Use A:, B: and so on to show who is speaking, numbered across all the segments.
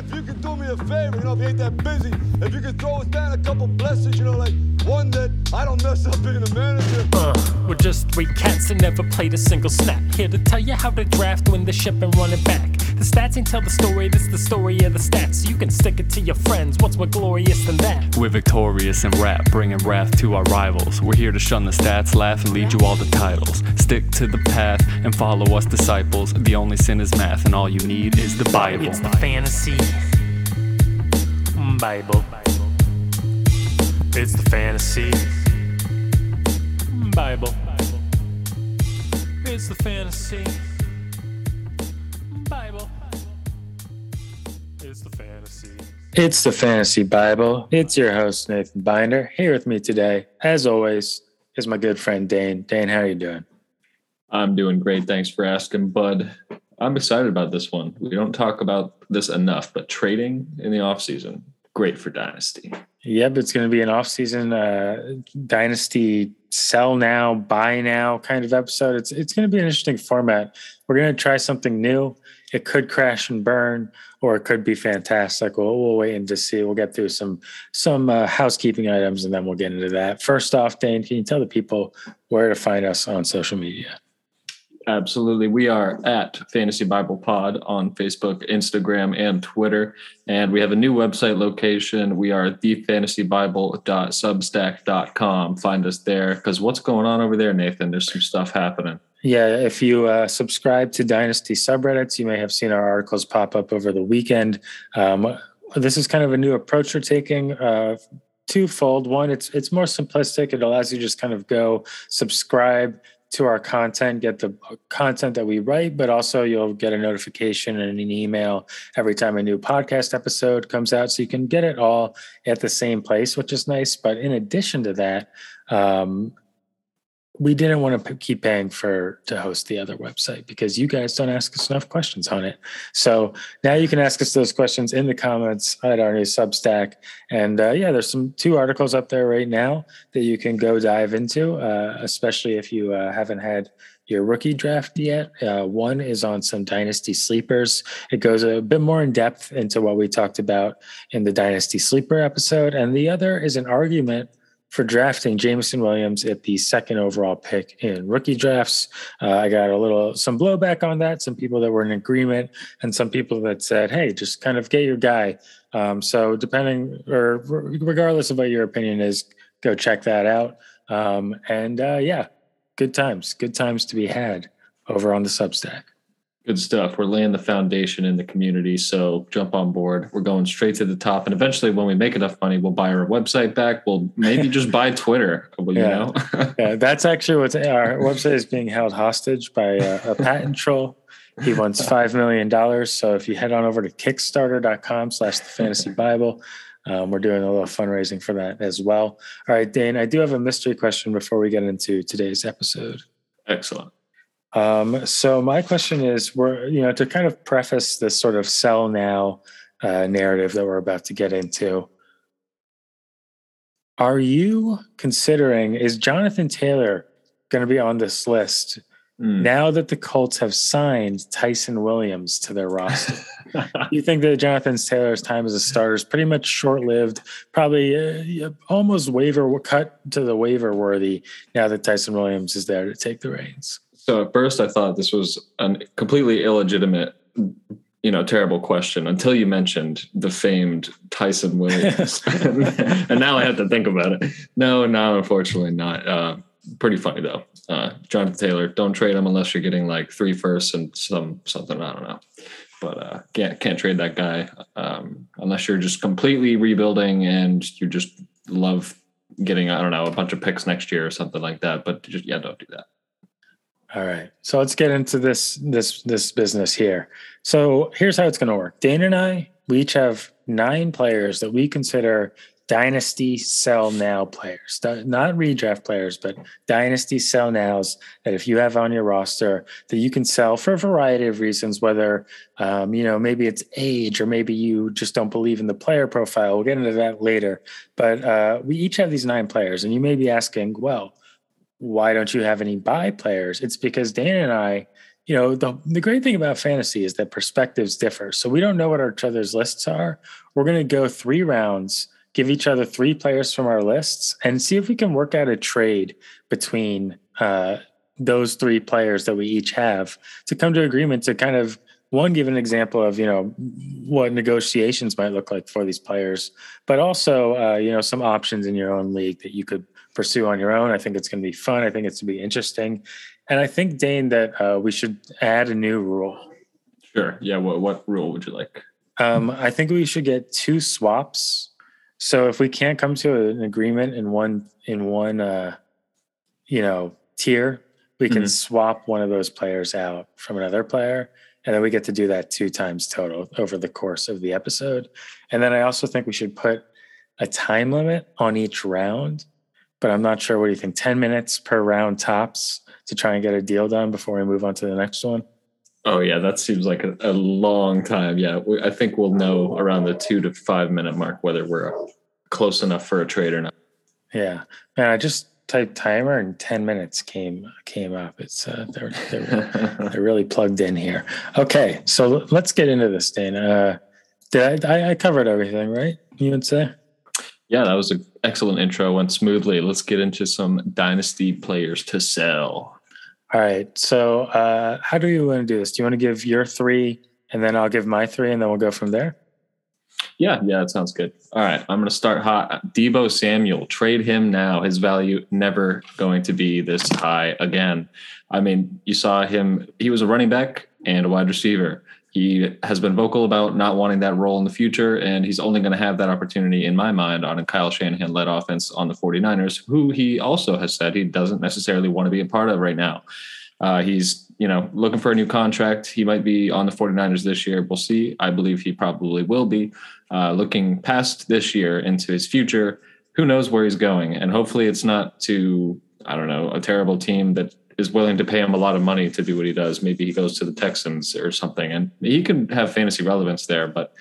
A: if you could do me a favor, you know, if you ain't that busy, if you could throw us down a couple blessings, you know, like one that I don't mess up being a manager.
B: Uh, we're just three cats that never played a single snap. Here to tell you how to draft, win the ship, and run it back. The stats ain't tell the story, this the story of the stats. You can stick it to your friends, what's more glorious than that?
C: We're victorious in rap, bringing wrath to our rivals. We're here to shun the stats, laugh, and lead you all the titles. Stick to the path and follow us, disciples. The only sin is math, and all you need is the Bible.
B: It's the fantasy Bible. It's the fantasy Bible. It's the fantasy It's the Fantasy
D: Bible. It's your host, Nathan Binder. Here with me today, as always, is my good friend Dane. Dane, how are you doing?
E: I'm doing great. Thanks for asking, Bud. I'm excited about this one. We don't talk about this enough, but trading in the off season, great for Dynasty.
D: Yep, it's going to be an off-season uh, dynasty sell now, buy now kind of episode. It's it's going to be an interesting format. We're going to try something new. It could crash and burn, or it could be fantastic. We'll, we'll wait and to see. We'll get through some some uh, housekeeping items, and then we'll get into that. First off, Dane, can you tell the people where to find us on social media?
E: Absolutely. We are at Fantasy Bible Pod on Facebook, Instagram, and Twitter. And we have a new website location. We are thefantasybible.substack.com. Find us there because what's going on over there, Nathan? There's some stuff happening.
D: Yeah, if you uh, subscribe to Dynasty subreddits, you may have seen our articles pop up over the weekend. Um, this is kind of a new approach we're taking. Uh, twofold. One, it's it's more simplistic. It allows you to just kind of go subscribe to our content, get the content that we write, but also you'll get a notification and an email every time a new podcast episode comes out. So you can get it all at the same place, which is nice. But in addition to that, um, we didn't want to keep paying for to host the other website because you guys don't ask us enough questions on it. So now you can ask us those questions in the comments at our new Substack. And uh, yeah, there's some two articles up there right now that you can go dive into, uh, especially if you uh, haven't had your rookie draft yet. Uh, one is on some dynasty sleepers. It goes a bit more in depth into what we talked about in the dynasty sleeper episode, and the other is an argument for drafting Jameson Williams at the second overall pick in rookie drafts. Uh, I got a little some blowback on that. Some people that were in agreement, and some people that said, "Hey, just kind of get your guy." Um, so depending or regardless of what your opinion is, go check that out. Um, and uh, yeah, good times, good times to be had over on the Substack.
E: Good stuff. We're laying the foundation in the community. So jump on board. We're going straight to the top. And eventually, when we make enough money, we'll buy our website back. We'll maybe just buy Twitter. Well,
D: yeah.
E: You know?
D: yeah, that's actually what our website is being held hostage by a, a patent troll. He wants $5 million. So if you head on over to kickstarter.com slash the fantasy Bible, um, we're doing a little fundraising for that as well. All right, Dane, I do have a mystery question before we get into today's episode.
E: Excellent.
D: Um, so my question is, we're you know to kind of preface this sort of sell now uh, narrative that we're about to get into. Are you considering is Jonathan Taylor going to be on this list
E: Mm.
D: now that the Colts have signed Tyson Williams to their roster? you think that Jonathan Taylor's time as a starter is pretty much short lived, probably uh, almost waiver cut to the waiver worthy now that Tyson Williams is there to take the reins?
E: So at first, I thought this was a completely illegitimate, you know, terrible question until you mentioned the famed Tyson Williams, and now I have to think about it. No, no, unfortunately not. Uh, pretty funny though. Uh, Jonathan Taylor, don't trade him unless you're getting like three firsts and some something. I don't know, but uh, can't can't trade that guy um, unless you're just completely rebuilding and you just love getting I don't know a bunch of picks next year or something like that. But just yeah, don't do that.
D: All right. So let's get into this this this business here. So here's how it's going to work. Dane and I, we each have nine players that we consider dynasty sell now players, not redraft players, but dynasty sell nows that if you have on your roster that you can sell for a variety of reasons, whether um, you know maybe it's age or maybe you just don't believe in the player profile. We'll get into that later. But uh, we each have these nine players, and you may be asking, well why don't you have any buy players? It's because Dan and I you know, the, the great thing about fantasy is that perspectives differ. So we don't know what each other's lists are. We're going to go three rounds, give each other three players from our lists, and see if we can work out a trade between uh, those three players that we each have to come to agreement to kind of one give an example of you know what negotiations might look like for these players but also uh, you know some options in your own league that you could pursue on your own i think it's going to be fun i think it's going to be interesting and i think dane that uh, we should add a new rule
E: Sure. Yeah. What what rule would you like?
D: um, i think we should get two swaps so if we can't come to an agreement in one in one uh, you know tier we can
E: Mhm.
D: swap one of those players out from another player and then we get to do that two times total over the course of the episode and then i also think we should put a time limit on each round but i'm not sure what do you think 10 minutes per round tops to try and get a deal done before we move on to the next one
E: Oh yeah, that seems like a, a long time. Yeah, we, I think we'll know around the two to five minute mark whether we're close enough for a trade or not.
D: yeah man i just typed timer and 10 minutes came came up it's uh they're, they're they're really plugged in here. Okay, so let's get into this, Dana. Uh, did I, I, I covered everything, right? You would say.
E: Yeah, that was an excellent intro. Went smoothly. Let's get into some dynasty players to sell.
D: All right. So, uh, how do you want to do this? Do you want to give your three, and then I'll give my three, and then we'll go from there?
E: Yeah, yeah, that sounds good. All right, I'm going to start hot. Deebo Samuel, trade him now. His value never going to be this high again. I mean, you saw him, he was a running back and a wide receiver. He has been vocal about not wanting that role in the future, and he's only going to have that opportunity, in my mind, on a Kyle Shanahan led offense on the 49ers, who he also has said he doesn't necessarily want to be a part of right now. Uh, he's, you know, looking for a new contract. He might be on the 49ers this year. We'll see. I believe he probably will be. Uh, looking past this year into his future, who knows where he's going? And hopefully it's not to, I don't know, a terrible team that is willing to pay him a lot of money to do what he does. Maybe he goes to the Texans or something, and he can have fantasy relevance there, but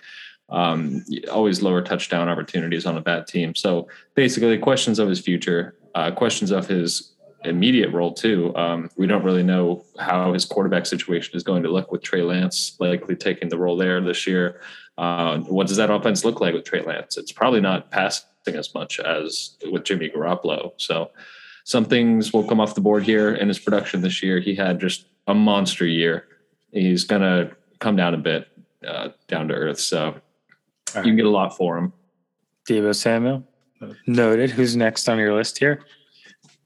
E: um, always lower touchdown opportunities on a bad team. So basically, questions of his future, uh, questions of his immediate role too. Um, we don't really know how his quarterback situation is going to look with Trey Lance likely taking the role there this year. Uh, what does that offense look like with Trey Lance? It's probably not passing as much as with Jimmy Garoppolo. So some things will come off the board here in his production this year. He had just a monster year. He's going to come down a bit, uh, down to earth. So you can get a lot for him.
D: Deebo Samuel, noted. Who's next on your list here?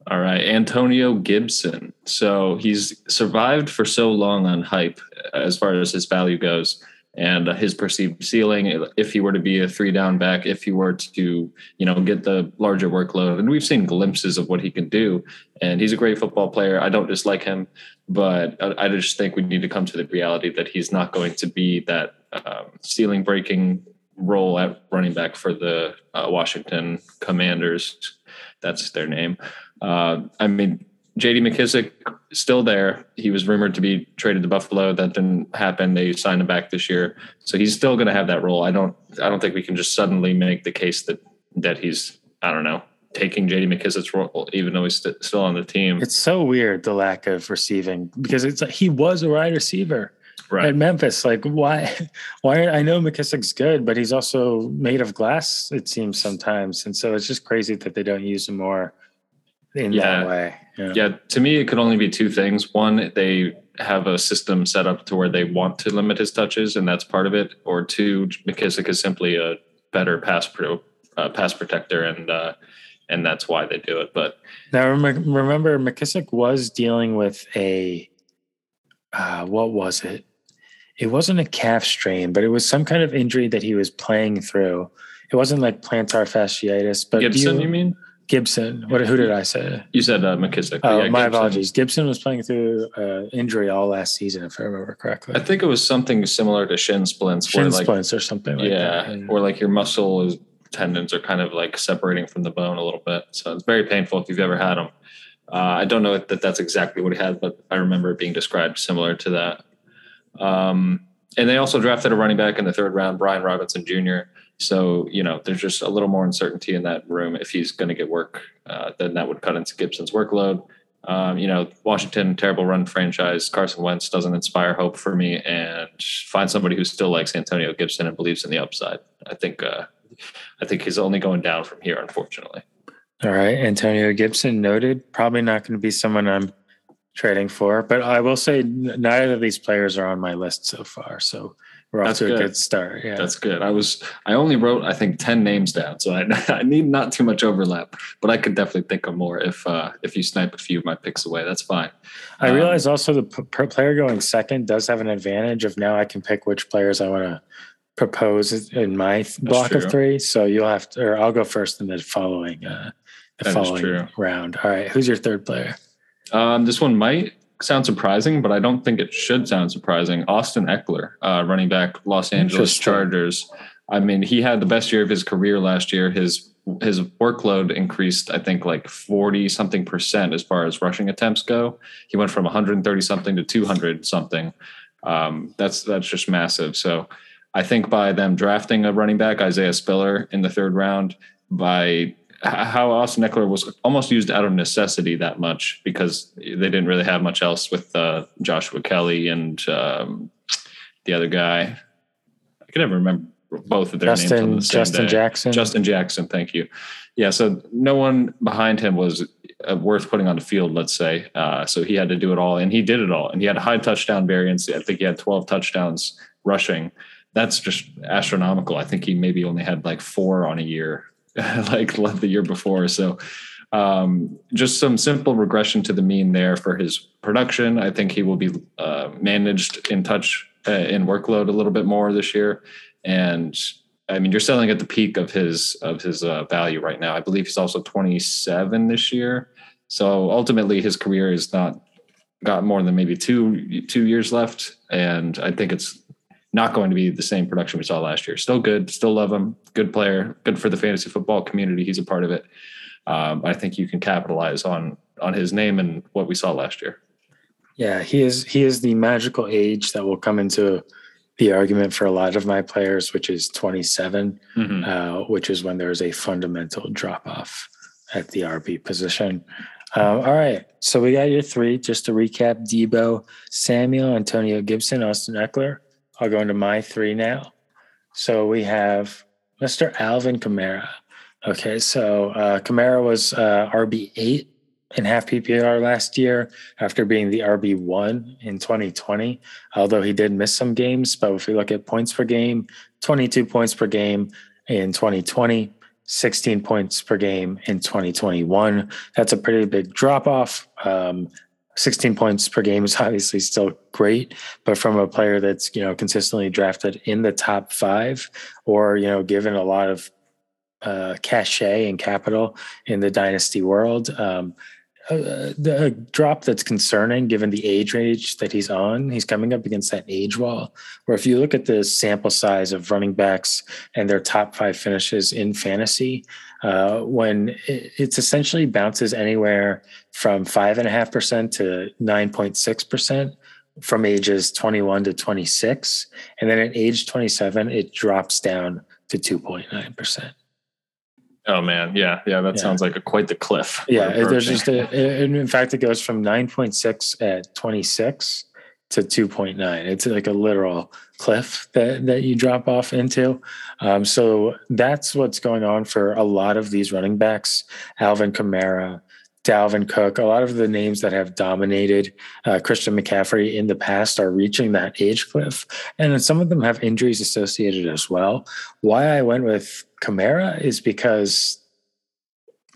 E: All right, Antonio Gibson. So he's survived for so long on hype as far as his value goes and uh, his perceived ceiling if he were to be a three down back if he were to you know get the larger workload. And we've seen glimpses of what he can do. And he's a great football player. I don't dislike him but i, I just think we need to come to the reality that he's not going to be that um, ceiling breaking role at running back for the uh, washington commanders. That's their name. Uh, i mean JD McKissic still there. He was rumored to be traded to Buffalo. That didn't happen. They signed him back this year, so he's still going to have that role. I don't. I don't think we can just suddenly make the case that that he's. I don't know taking JD McKissic's role, even though he's st- still on the team.
D: It's so weird the lack of receiving because it's like he was a wide receiver
E: right.
D: at Memphis. Like why? Why? I know McKissic's good, but he's also made of glass. It seems sometimes, and so it's just crazy that they don't use him more in
E: Yeah.
D: that way. Yeah.
E: Yeah, to me, it could only be two things. One, they have a system set up to where they want to limit his touches, and that's part of it. Or two, McKissic is simply a better pass pro, uh, pass protector, and uh, and that's why they do it. But
D: Now remember, McKissic was dealing with a uh, what was it? It wasn't a calf strain, but it was some kind of injury that he was playing through. It wasn't like plantar fasciitis, but
E: Gibson, you, mean?
D: Gibson. What? Who did I say?
E: You said uh, McKissic.
D: Oh,
E: yeah,
D: my
E: Gibson.
D: apologies. Gibson was playing through uh, injury all last season, if I remember correctly.
E: I think it was something similar to shin splints,
D: Shin
E: where like
D: splints or something like
E: yeah,
D: that.
E: Or like your muscle is, tendons are kind of like separating from the bone a little bit. So it's very painful if you've ever had them. Uh, I don't know that that's exactly what he had, but I remember it being described similar to that. Um, and they also drafted a running back in the third round, Brian Robinson Jr. So you know, there's just a little more uncertainty in that room. If he's going to get work, uh, then that would cut into Gibson's workload. Um, you know, Washington, terrible run franchise. Carson Wentz doesn't inspire hope for me, and find somebody who still likes Antonio Gibson and believes in the upside. I think, uh, I think he's only going down from here, unfortunately.
D: All right, Antonio Gibson noted. Probably not going to be someone I'm trading for, but I will say neither of these players are on my list so far. So we're off
E: That's
D: to a
E: good.
D: good start. Yeah.
E: That's good. I was I only wrote I think ten names down, so I, I need not too much overlap, but I could definitely think of more if uh, if you snipe a few of my picks away. That's fine.
D: I
E: Um,
D: realize also the p- player going second does have an advantage of now I can pick which players I want to propose in my block
E: true.
D: of three. So you'll have to, or I'll go first in the following, uh, the
E: That
D: following round. All right. Who's your third player?
E: Um, this one might sound surprising, but I don't think it should sound surprising. Austin Ekeler, uh, running back, Los Angeles Chargers. I mean, he had the best year of his career last year. His his workload increased, I think, like forty something percent as far as rushing attempts go. He went from one hundred and thirty something to two hundred something. Um, that's that's just massive. So, I think by them drafting a running back, Isaiah Spiller, in the third round, by how Austin Ekeler was almost used out of necessity that much because they didn't really have much else with uh, Joshua Kelley and um, the other guy. I can never remember both of their names on
D: Justin,
E: the same
D: Justin
E: day.
D: Jackson.
E: Justin Jackson, thank you. Yeah, so no one behind him was uh, worth putting on the field, let's say. Uh, so he had to do it all, and he did it all. And he had a high touchdown variance. I think he had 12 touchdowns rushing. That's just astronomical. I think he maybe only had like four on a year, like the year before. So um, just some simple regression to the mean there for his production. I think he will be uh, managed in touch uh, in workload a little bit more this year. And I mean, you're selling at the peak of his of his uh, value right now. I believe he's also 27 this year. So ultimately, his career is not got more than maybe two two years left, and I think it's not going to be the same production we saw last year. Still good, still love him, good player, good for the fantasy football community. He's a part of it. Um, I think you can capitalize on on his name and what we saw last year.
D: Yeah, he is he is the magical age that will come into the argument for a lot of my players, which is 27,
E: Mhm.
D: uh, which is when there's a fundamental drop off at the RB position. Um, all right, so we got your three. Just to recap: Deebo, Samuel, Antonio Gibson, Austin Ekeler. I'll go into my three now. So we have Mr. Alvin Kamara. Okay, so uh, Kamara was uh, RB eight in half PPR last year after being the RB1 in 2020, although he did miss some games. But if we look at points per game, 22 points per game in 2020, 16 points per game in 2021. That's a pretty big drop off. Um, 16 points per game is obviously still great, but from a player that's, you know, consistently drafted in the top five or, you know, given a lot of uh, cachet and capital in the dynasty world, um, uh, the drop that's concerning given the age range that he's on. He's coming up against that age wall. Where if you look at the sample size of running backs and their top five finishes in fantasy, uh, when it, it's essentially bounces anywhere from five and a half percent to nine point six percent from ages 21 to 26 and then at age 27 it drops down to 2.9 percent
E: Oh man, yeah, yeah, that
D: Yeah.
E: sounds like a quite the cliff.
D: Yeah, there's just a. In fact, it goes from 9.6 at 26 to 2.9. It's like a literal cliff that that you drop off into. Um, so that's what's going on for a lot of these running backs. Alvin Kamara. Dalvin Cook, a lot of the names that have dominated uh, Christian McCaffrey in the past are reaching that age cliff. And some of them have injuries associated as well. Why I went with Kamara is because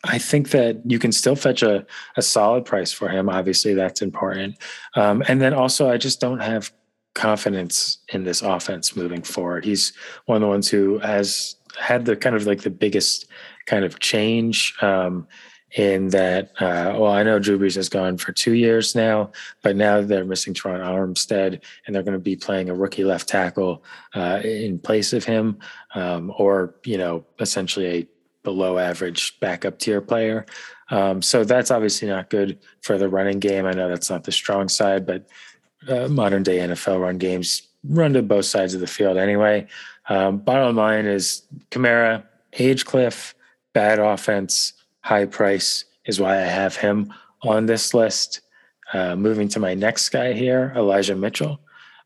D: I think that you can still fetch a, a solid price for him. Obviously, that's important. Um, and then also, I just don't have confidence in this offense moving forward. He's one of the ones who has had the kind of like the biggest kind of change. Um, in that, uh, well, I know Drew Brees has gone for two years now, but now they're missing Terron Armstead, and they're going to be playing a rookie left tackle uh, in place of him, um, or you know, essentially a below average backup tier player. Um, so that's obviously not good for the running game. I know that's not the strong side, but uh, modern day NFL run games run to both sides of the field anyway. Um, bottom line is Kamara, age cliff, bad offense, high price is why I have him on this list. Uh, moving to my next guy here, Elijah Mitchell.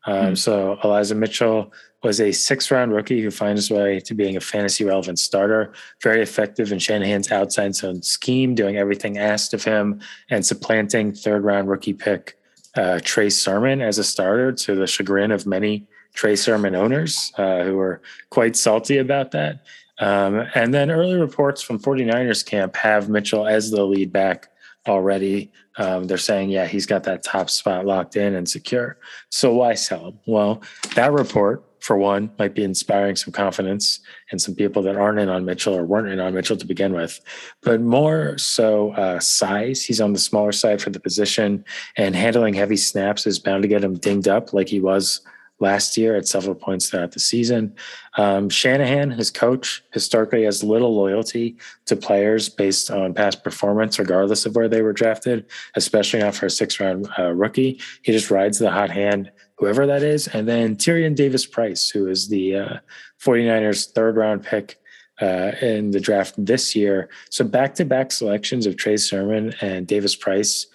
D: Um, hmm. So Elijah Mitchell was a six round rookie who finds his way to being a fantasy relevant starter, very effective in Shanahan's outside zone scheme, doing everything asked of him and supplanting third round rookie pick uh, Trey Sermon as a starter to the chagrin of many Trey Sermon owners uh, who were quite salty about that. Um, and then early reports from 49ers camp have Mitchell as the lead back already. Um, they're saying, yeah, he's got that top spot locked in and secure. So why sell him? Well, that report for one, might be inspiring some confidence in some people that aren't in on Mitchell or weren't in on Mitchell to begin with, but more so uh, size. He's on the smaller side for the position, and handling heavy snaps is bound to get him dinged up like he was last year at several points throughout the season. Um, Shanahan, his coach, historically has little loyalty to players based on past performance, regardless of where they were drafted, especially not for a six round uh, rookie. He just rides the hot hand, whoever that is. And then Tyrion Davis Price, who is the uh, 49ers third round pick. Uh, in the draft this year. So back to back selections of Trey Sermon and Davis Price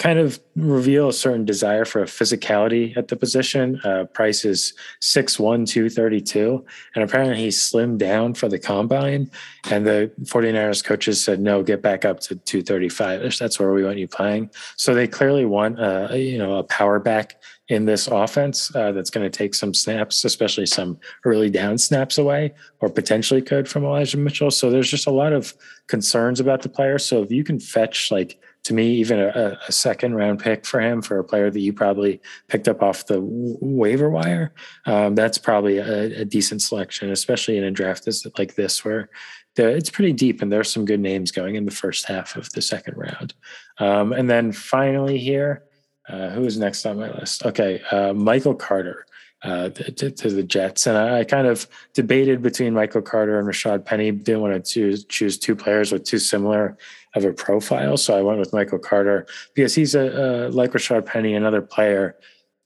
D: kind of reveal a certain desire for a physicality at the position. Uh, Price is 6'1, 232, and apparently he slimmed down for the combine. And the 49ers coaches said, no, get back up to 235 That's where we want you playing. So they clearly want, uh, you know, a power back in this offense uh, that's going to take some snaps, especially some early down snaps away, or potentially could from Elijah Mitchell. So there's just a lot of concerns about the player. So if you can fetch like to me, even a, a, second round pick for him for a player that you probably picked up off the waiver wire, um, that's probably a, a, decent selection, especially in a draft like this where it's pretty deep and there's some good names going in the first half of the second round. Um, and then finally here, uh, who is next on my list? Okay, uh, Michael Carter. Uh, to, to, the Jets. And I, I, kind of debated between Michael Carter and Rashad Penny. Didn't want to choose, choose two players with two similar of a profile. So I went with Michael Carter because he's a, a like Rashad Penny, another player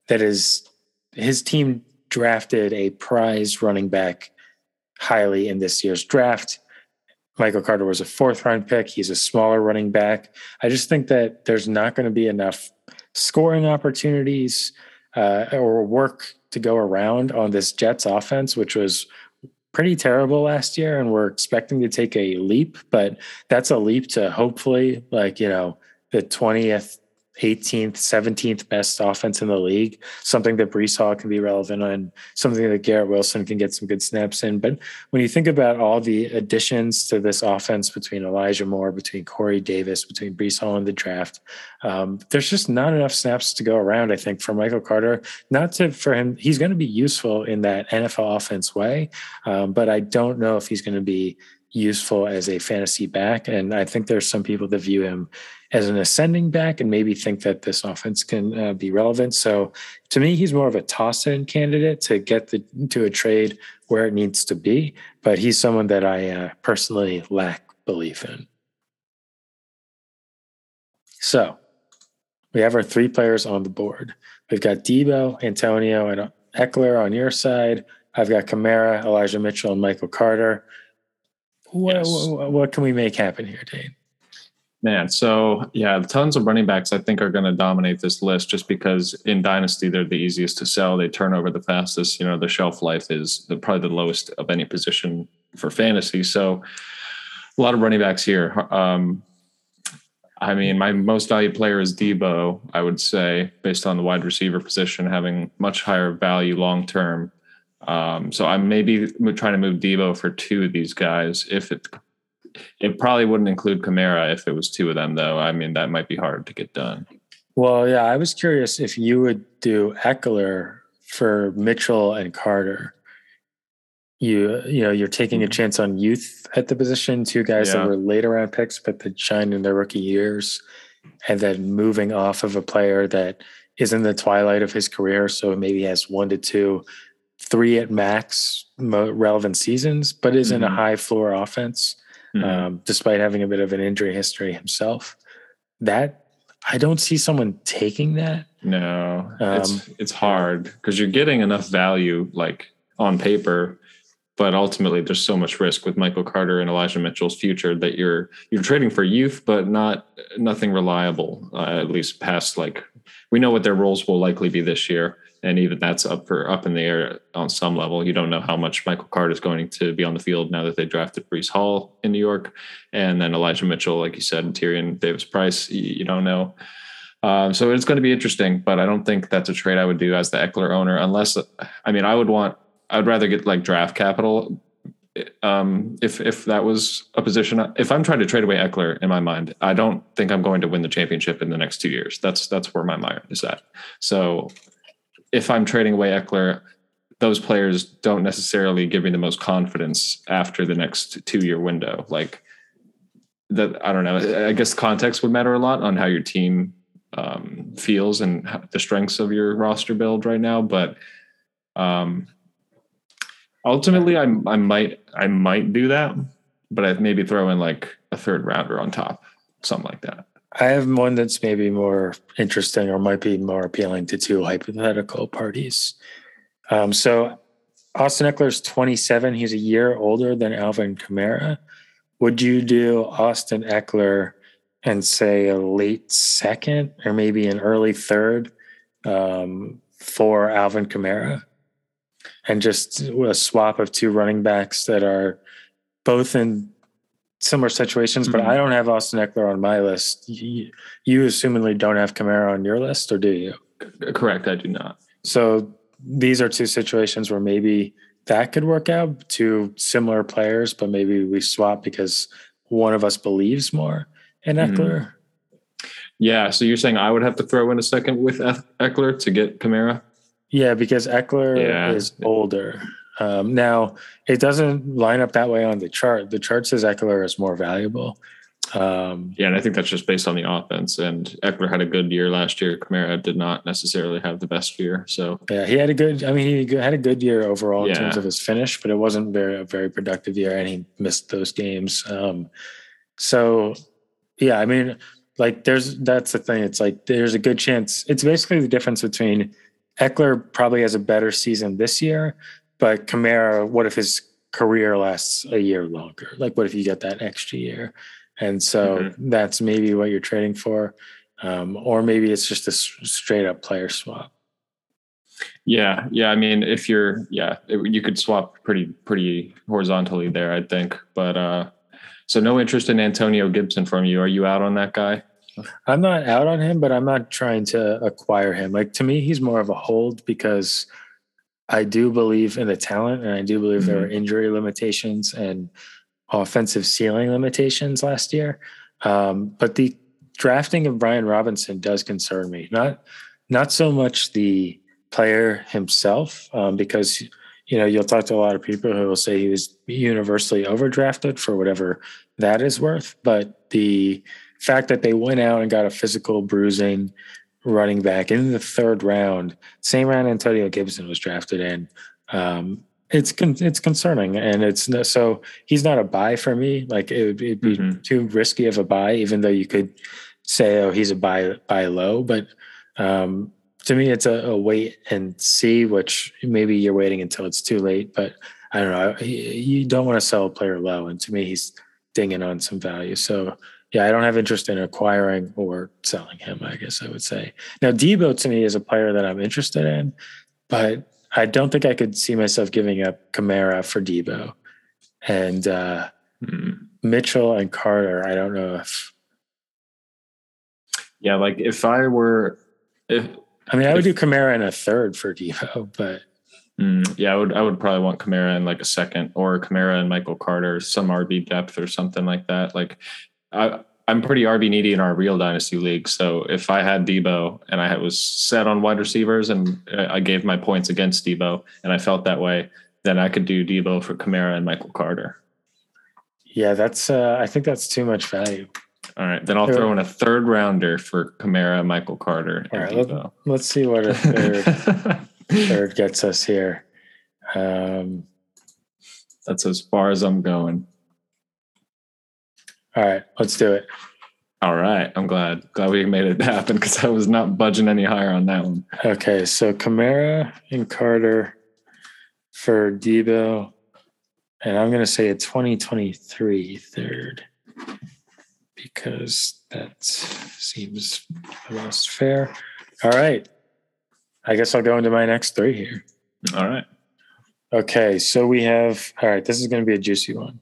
D: that is his team drafted a prize running back highly in this year's draft. Michael Carter was a fourth round pick. He's a smaller running back. I just think that there's not going to be enough scoring opportunities uh, or work to go around on this Jets offense, which was pretty terrible last year and we're expecting to take a leap, but that's a leap to hopefully like, you know, the 20th 18th, 17th best offense in the league, something that Breece Hall can be relevant on, something that Garrett Wilson can get some good snaps in. But when you think about all the additions to this offense between Elijah Moore, between Corey Davis, between Breece Hall in the draft, um, there's just not enough snaps to go around, I think, for Michael Carter. Not to for him, he's going to be useful in that NFL offense way, um, but I don't know if he's going to be useful as a fantasy back. And I think there's some people that view him as an ascending back and maybe think that this offense can uh, be relevant. So to me, he's more of a toss in candidate to get the, to a trade where it needs to be. But he's someone that I uh, personally lack belief in. So we have our three players on the board. We've got Deebo, Antonio, and Ekeler on your side. I've got Kamara, Elijah Mitchell, and Michael Carter. What, yes. what, what can we make happen here, Dane?
E: Man, so yeah, tons of running backs I think are going to dominate this list just because in Dynasty they're the easiest to sell. They turn over the fastest. You know, the shelf life is the, probably the lowest of any position for fantasy. So a lot of running backs here. Um, I mean, my most valued player is Deebo. I would say, based on the wide receiver position, having much higher value long term. Um, so I'm maybe trying to move Deebo for two of these guys if it it probably wouldn't include Kamara if it was two of them, though. I mean, that might be hard to get done.
D: Well, yeah, I was curious if you would do Ekeler for Mitchell and Carter. You you know you're taking a mm-hmm. chance on youth at the position, two guys yeah. that were later round picks, but that shined in their rookie years, and then moving off of a player that is in the twilight of his career, so maybe has one to two, three at max relevant seasons, but is mm-hmm. in a mm-hmm. high floor offense mm-hmm. um, despite having a bit of an injury history himself. That I don't see someone taking that.
E: No, um, it's it's hard because you're getting enough value like on paper but ultimately there's so much risk with Michael Carter and Elijah Mitchell's future that you're you're trading for youth, but not nothing reliable. Uh, at least past like we know what their roles will likely be this year, and even that's up for up in the air on some level. You don't know how much Michael Carter is going to be on the field now that they drafted Breece Hall in New York, and then Elijah Mitchell, like you said, and Tyrion Davis Price. You, you don't know. Um, so it's going to be interesting, but I don't think that's a trade I would do as the Ekeler owner, unless I mean I would want I'd rather get like draft capital. Um, if if that was a position, if I'm trying to trade away Ekeler in my mind, I don't think I'm going to win the championship in the next two years. That's that's where my mind is at. So if I'm trading away Ekeler, those players don't necessarily give me the most confidence after the next two year window. Like that, I don't know. I guess context would matter a lot on how your team um, feels and the strengths of your roster build right now. But um, ultimately I, I might i might do that but i'd maybe throw in like a third rounder on top something like that
D: i have one that's maybe more interesting or might be more appealing to two hypothetical parties. Um, so austin Ekeler is 27 he's a year older than alvin kamara. Would you do austin Ekeler and say a late second or maybe an early third um, for alvin kamara? And just a swap of two running backs that are both in similar situations. Mm-hmm. But I don't have Austin Ekeler on my list. You, you assumingly don't have Kamara on your list, or do you?
E: Correct, I do not.
D: So these are two situations where maybe that could work out. Two similar players, but maybe we swap because one of us believes more in Ekeler. Mm-hmm.
E: Yeah, so you're saying I would have to throw in a second with Ekeler to get Kamara?
D: Yeah, because Ekeler yeah. is older. Um, now it doesn't line up that way on the chart. The chart says Ekeler is more valuable.
E: Um, yeah, and I think that's just based on the offense. And Ekeler had a good year last year. Kamara did not necessarily have the best year. So
D: yeah, he had a good. I mean, he had a good year overall yeah. in terms of his finish, but it wasn't very a very productive year, and he missed those games. Um, so yeah, I mean, like there's that's the thing. It's like there's a good chance. It's basically the difference between Ekeler probably has a better season this year, but Kamara, what if his career lasts a year longer? Like, what if you get that extra year? And so mm-hmm. that's maybe what you're trading for. Um, or maybe it's just a straight up player swap.
E: Yeah, yeah. I mean, if you're, yeah, it, you could swap pretty, pretty horizontally there, I think. But uh, so no interest in Antonio Gibson from you. Are you out on that guy?
D: I'm not out on him, but I'm not trying to acquire him. Like to me, he's more of a hold because I do believe in the talent and I do believe mm-hmm. there were injury limitations and offensive ceiling limitations last year. Um, but the drafting of Brian Robinson does concern me. Not not so much the player himself, um, because you know you'll talk to a lot of people who will say he was universally overdrafted for whatever that is worth, but the fact that they went out and got a physical bruising running back in the third round, same round Antonio Gibson was drafted in. Um, it's con- it's concerning, and it's no, so he's not a buy for me. Like it would be mm-hmm. too risky of a buy, even though you could say, "Oh, he's a buy buy low." But um, to me, it's a, a, wait and see. Which maybe you're waiting until it's too late, but I don't know. You don't want to sell a player low, and to me, he's dinging on some value. So yeah, I don't have interest in acquiring or selling him, I guess I would say. Now, Deebo to me is a player that I'm interested in, but I don't think I could see myself giving up Kamara for Deebo. And uh, hmm. Mitchell and Carter, I don't know if.
E: Yeah, like if I were. If,
D: I mean, I would if, do Kamara in a third for Debo, but.
E: Mm, yeah, I would. I would probably want Kamara in like a second, or Kamara and Michael Carter, some RB depth or something like that. Like I, I'm pretty RB needy in our real dynasty league. So if I had Deebo and I was set on wide receivers and I gave my points against Deebo and I felt that way, then I could do Deebo for Kamara and Michael Carter.
D: Yeah, that's. Uh, I think that's too much value.
E: All right, then I'll throw in a third rounder for Kamara, Michael Carter.
D: All right, let, let's see what a third, third gets us here. Um,
E: that's as far as I'm going.
D: All right, let's do it.
E: All right, I'm glad glad we made it happen because I was not budging any higher on that one.
D: Okay, so Kamara and Carter for Deebo. and I'm going to say a 2023 third because that seems the most fair. All right. I guess I'll go into my next three here.
E: All right.
D: Okay. So we have, all right, this is going to be a juicy one.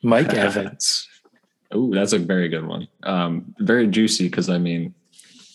D: Mike Evans.
E: Oh, that's a very good one. Um, very juicy because I mean,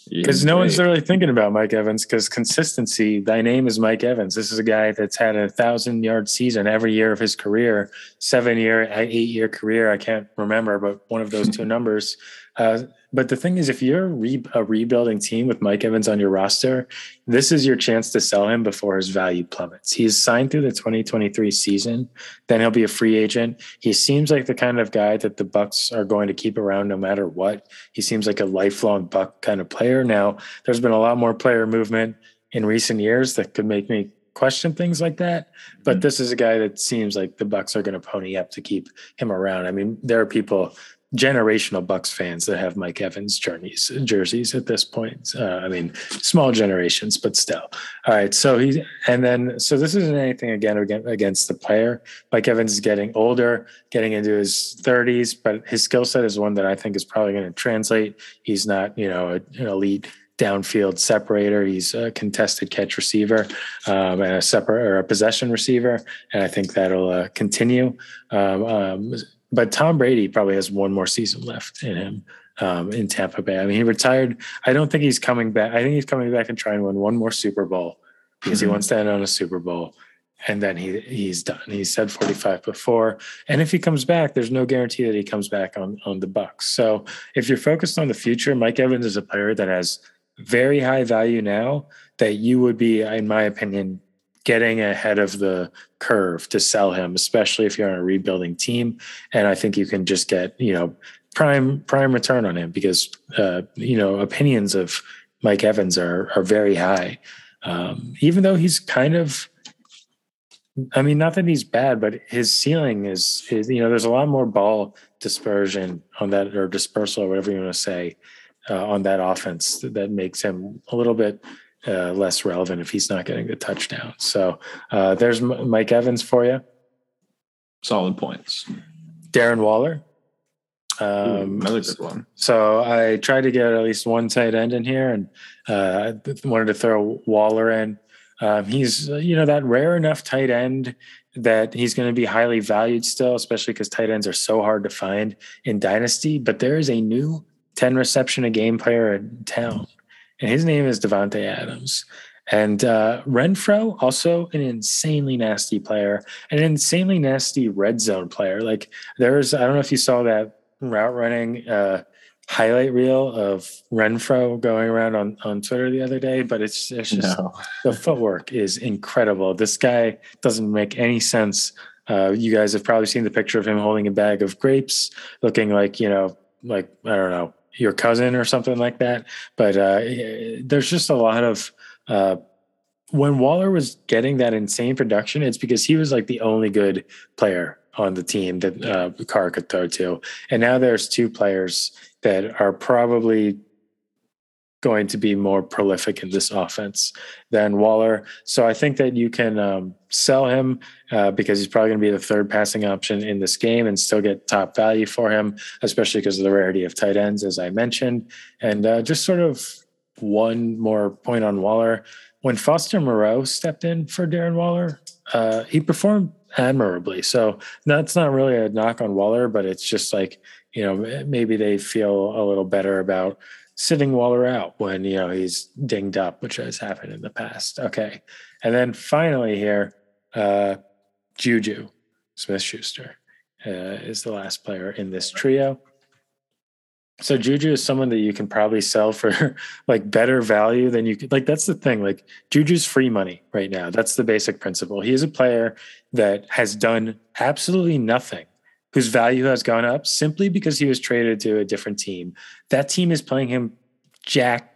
D: because no one's really thinking about Mike Evans because consistency. Thy name is Mike Evans. This is a guy that's had a thousand yard season every year of his career, seven year, eight year career. I can't remember, but one of those two numbers. Uh, but the thing is, if you're re- a rebuilding team with Mike Evans on your roster, this is your chance to sell him before his value plummets. He's signed through the 2023 season. Then he'll be a free agent. He seems like the kind of guy that the Bucs are going to keep around no matter what. He seems like a lifelong Buc kind of player. Now, there's been a lot more player movement in recent years that could make me question things like that. But mm-hmm. this is a guy that seems like the Bucs are going to pony up to keep him around. I mean, there are people generational Bucs fans that have Mike Evans jerseys jerseys at this point. Uh, I mean, small generations, but still. All right. So he and then so this isn't anything again against the player. Mike Evans is getting older, getting into his 30s, but his skill set is one that I think is probably going to translate. He's not, you know, an elite downfield separator. He's a contested catch receiver um, and a separate or a possession receiver, and I think that'll uh, continue. Um, um, but Tom Brady probably has one more season left in him um, in Tampa Bay. I mean, he retired. I don't think he's coming back. I think he's coming back and trying to win one more Super Bowl because mm-hmm. he wants to end on a Super Bowl. And then he he's done. He said 45 before. And if he comes back, there's no guarantee that he comes back on on the Bucs. So if you're focused on the future, Mike Evans is a player that has very high value now that you would be, in my opinion, getting ahead of the curve to sell him, especially if you're on a rebuilding team. And I think you can just get, you know, prime prime return on him because uh, you know, opinions of Mike Evans are are very high. Um, even though he's kind of I mean, not that he's bad, but his ceiling is, is, you know, there's a lot more ball dispersion on that or dispersal or whatever you want to say uh, on that offense that makes him a little bit uh, less relevant if he's not getting the touchdown. So uh, there's M- Mike Evans for you.
E: Solid points.
D: Darren Waller.
E: Um, Ooh, another good one.
D: So I tried to get at least one tight end in here, and uh, wanted to throw Waller in. Um, he's you know that rare enough tight end that he's going to be highly valued still, especially because tight ends are so hard to find in dynasty. But there is a new 10 reception a game player in town and his name is Davante Adams. And uh, Renfrow, also an insanely nasty player, an insanely nasty red zone player. Like there's, I don't know if you saw that route running uh, highlight reel of Renfrow going around on, on Twitter the other day, but it's, it's just no. the footwork is incredible. This guy doesn't make any sense. Uh, you guys have probably seen the picture of him holding a bag of grapes, looking like, you know, like, I don't know, your cousin or something like that. But uh, there's just a lot of uh, when Waller was getting that insane production, it's because he was like the only good player on the team that uh, Carr could throw to, and now there's two players that are probably going to be more prolific in this offense than Waller. So I think that you can um, sell him uh, because he's probably going to be the third passing option in this game and still get top value for him, especially because of the rarity of tight ends, as I mentioned. And uh, just sort of one more point on Waller. When Foster Moreau stepped in for Darren Waller, uh, he performed admirably. So that's not really a knock on Waller, but it's just like, you know, maybe they feel a little better about sitting Waller out when you know he's dinged up, which has happened in the past. Okay, and then finally here, uh, Juju Smith Schuster uh, is the last player in this trio. So Juju is someone that you can probably sell for like better value than you could. Like that's the thing. Like Juju's free money right now. That's the basic principle. He is a player that has done absolutely nothing whose value has gone up simply because he was traded to a different team. That team is playing him Jack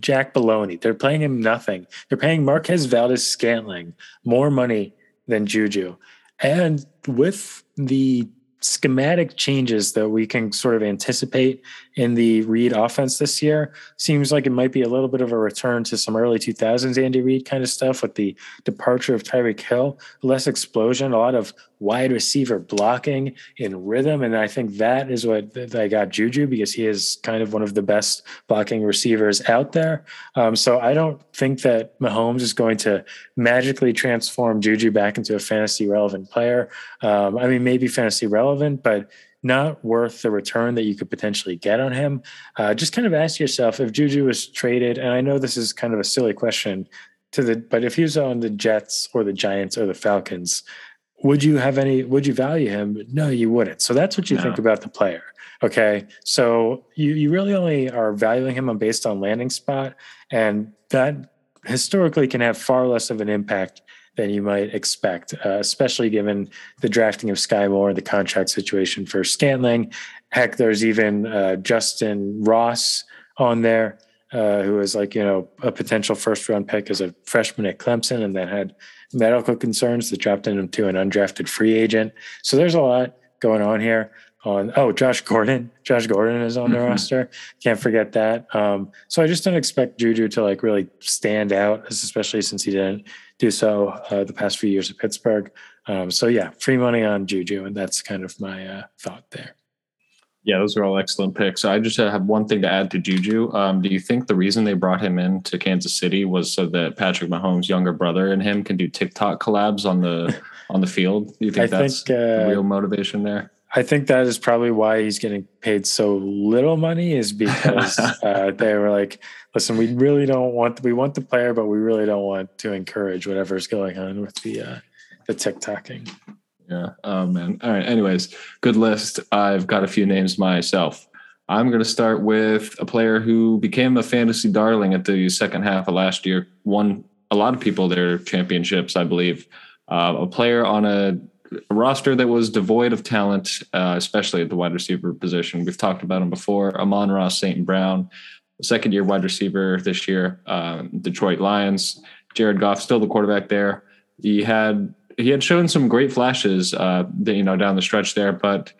D: Jack Baloney. They're playing him nothing. They're paying Marquez Valdes-Scantling more money than Juju. And with the schematic changes that we can sort of anticipate in the Reid offense this year. Seems like it might be a little bit of a return to some early 2000s Andy Reid kind of stuff with the departure of Tyreek Hill, less explosion, a lot of wide receiver blocking in rhythm. And I think that is what I got Juju because he is kind of one of the best blocking receivers out there. Um, so I don't think that Mahomes is going to magically transform Juju back into a fantasy relevant player. Um, I mean, maybe fantasy relevant, but not worth the return that you could potentially get on him. Uh, just kind of ask yourself if Juju was traded, and I know this is kind of a silly question to the, but if he was on the Jets or the Giants or the Falcons, would you have any, would you value him? No, you wouldn't. So that's what you no. think about the player. Okay. So you, you really only are valuing him on based on landing spot. And that historically can have far less of an impact than you might expect, uh, especially given the drafting of Skyy Moore, the contract situation for Scantling. Heck, there's even uh, Justyn Ross on there, uh, who was like, you know, a potential first round pick as a freshman at Clemson and then had medical concerns that dropped him to an undrafted free agent. So there's a lot going on here. On oh, Josh Gordon, Josh Gordon is on the mm-hmm. roster. Can't forget that. Um, so I just don't expect Juju to like really stand out, especially since he didn't do so uh, the past few years at Pittsburgh. Um, so yeah, free money on Juju, and that's kind of my uh, thought there.
E: Yeah, those are all excellent picks. I just have one thing to add to Juju. Um, do you think the reason they brought him in to Kansas City was so that Patrick Mahomes' younger brother and him can do TikTok collabs on the on the field? Do you think I that's think, uh, the real motivation there?
D: I think that is probably why he's getting paid so little money is because uh, they were like, listen, we really don't want we want the player, but we really don't want to encourage whatever's going on with the uh, the TikToking.
E: Yeah. Oh man. All right. Anyways, good list. I've got a few names myself. I'm going to start with a player who became a fantasy darling at the second half of last year. Won a lot of people their championships, I believe. Uh, a player on a, roster that was devoid of talent, uh, especially at the wide receiver position. We've talked about him before. Amon-Ra St. Brown second year wide receiver this year, um, Detroit Lions. Jared Goff still the quarterback there. He had he had shown some great flashes, uh, you know, down the stretch there, but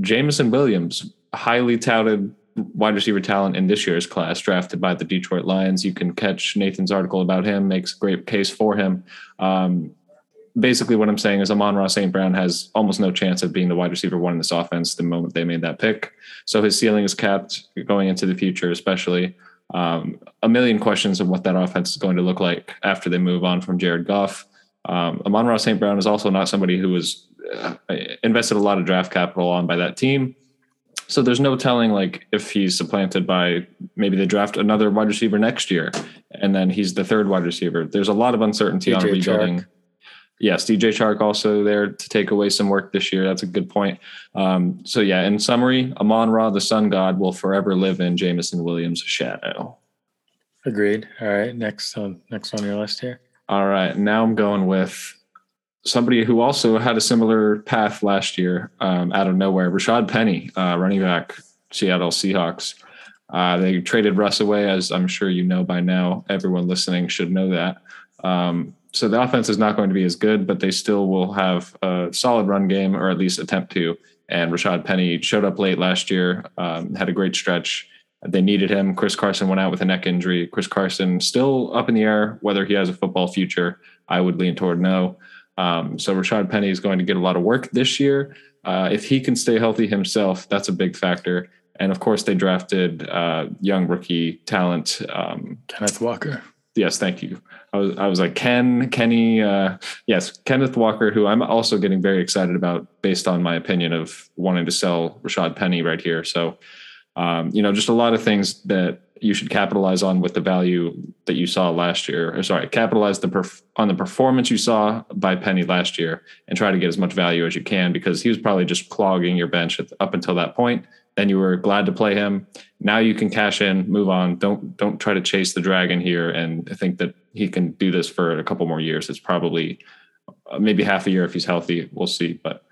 E: Jameson Williams, highly touted wide receiver talent in this year's class, drafted by the Detroit Lions. You can catch Nathan's article about him, makes a great case for him. Um, basically what I'm saying is Amon-Ra St. Brown has almost no chance of being the wide receiver one in this offense the moment they made that pick. So his ceiling is capped going into the future, especially. Um, a million questions of what that offense is going to look like after they move on from Jared Goff. Um, Amon-Ra St. Brown is also not somebody who was uh, invested a lot of draft capital on by that team. So there's no telling like if he's supplanted by maybe they draft another wide receiver next year and then he's the third wide receiver. There's a lot of uncertainty DJ on rebuilding. Chark yes, DJ Chark also there to take away some work this year. That's a good point. Um, so yeah, in summary, Amon Ra, the sun god, will forever live in Jameson Williams' shadow.
D: Agreed. All right, next on next on your list here.
E: All right, now I'm going with somebody who also had a similar path last year um, out of nowhere. Rashad Penny, uh, running back, Seattle Seahawks. Uh, they traded Russ away, as I'm sure you know by now. Everyone listening should know that. Um, so the offense is not going to be as good, but they still will have a solid run game or at least attempt to. And Rashad Penny showed up late last year, um, had a great stretch. They needed him. Chris Carson went out with a neck injury. Chris Carson still up in the air whether he has a football future. I would lean toward no. Um, so Rashad Penny is going to get a lot of work this year. Uh, if he can stay healthy himself, that's a big factor. And of course, they drafted uh, young rookie talent um,
D: Kenneth Walker
E: yes, thank you. I was I was like Ken Kenny uh, yes Kenneth Walker, who I'm also getting very excited about based on my opinion of wanting to sell Rashad Penny right here. So um, you know, just a lot of things that you should capitalize on with the value that you saw last year. Or sorry, capitalize the perf- on the performance you saw by Penny last year, and try to get as much value as you can because he was probably just clogging your bench up until that point. Then you were glad to play him. Now you can cash in, move on. Don't don't try to chase the dragon here and I think that he can do this for a couple more years. It's probably uh, maybe half a year if he's healthy. We'll see, but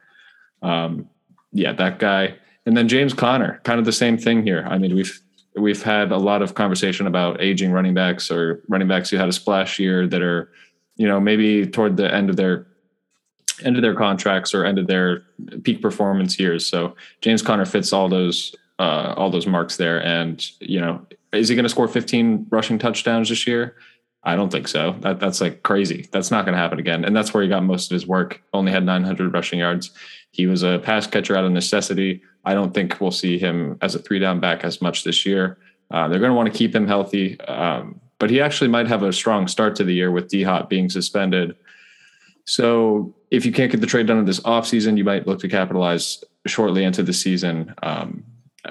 E: um, yeah, that guy. And then James Conner, kind of the same thing here. I mean, we've we've had a lot of conversation about aging running backs or running backs who had a splash year that are, you know, maybe toward the end of their end of their contracts or end of their peak performance years. So James Conner fits all those uh, all those marks there. And you know, is he going to score 15 rushing touchdowns this year? I don't think so. That that's like crazy. That's not going to happen again. And that's where he got most of his work. Only had 900 rushing yards. He was a pass catcher out of necessity. I don't think we'll see him as a three down back as much this year. Uh, they're going to want to keep him healthy, um, but he actually might have a strong start to the year with D Hop being suspended. So if you can't get the trade done in this offseason, you might look to capitalize shortly into the season. Um,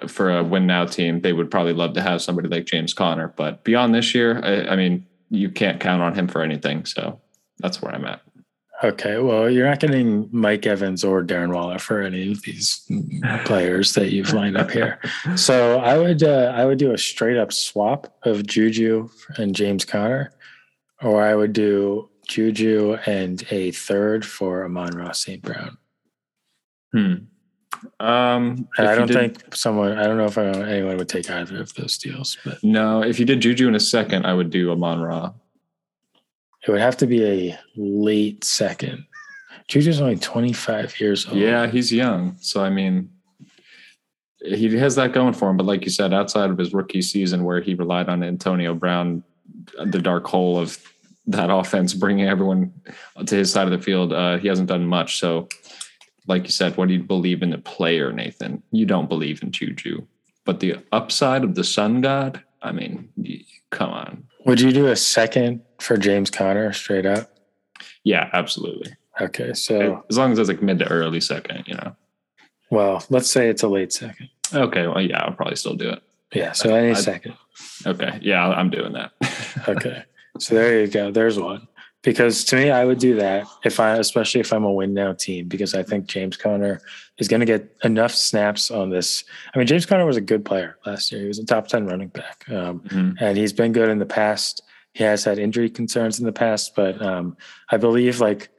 E: for a win now team, they would probably love to have somebody like James Conner. But beyond this year, I, I mean, you can't count on him for anything. So that's where I'm at.
D: Okay, well, you're not getting Mike Evans or Darren Waller for any of these players that you've lined up here. So I would uh, I would do a straight up swap of Juju and James Conner, or I would do Juju and a third for Amon-Ra St. Brown.
E: Hmm. Um,
D: and I don't think someone. I don't know if anyone would take either of those deals. But
E: no, if you did Juju in a second, I would do Amon-Ra.
D: It would have to be a late second. Juju's only 25 years old.
E: Yeah, he's young. So I mean, he has that going for him. But like you said, outside of his rookie season, where he relied on Antonio Brown, the dark hole of that offense, bringing everyone to his side of the field, uh, he hasn't done much. So like you said, what do you believe in the player, Nathan? You don't believe in Juju. But the upside of the sun god, I mean, come on.
D: Would you do a second for James Conner straight up?
E: Yeah, absolutely.
D: Okay. So
E: as long as it's like mid to early second, you know.
D: Well, let's say it's a late second.
E: Okay. Well, yeah, I'll probably still do it.
D: Yeah. So any I'd, second.
E: Okay. Yeah, I'm doing that.
D: okay. So there you go. There's one because to me, I would do that if I, especially if I'm a win now team, because I think James Conner is going to get enough snaps on this. I mean, James Conner was a good player last year. He was a top 10 running back. Um, mm-hmm. And he's been good in the past. He has had injury concerns in the past, but um, I believe like,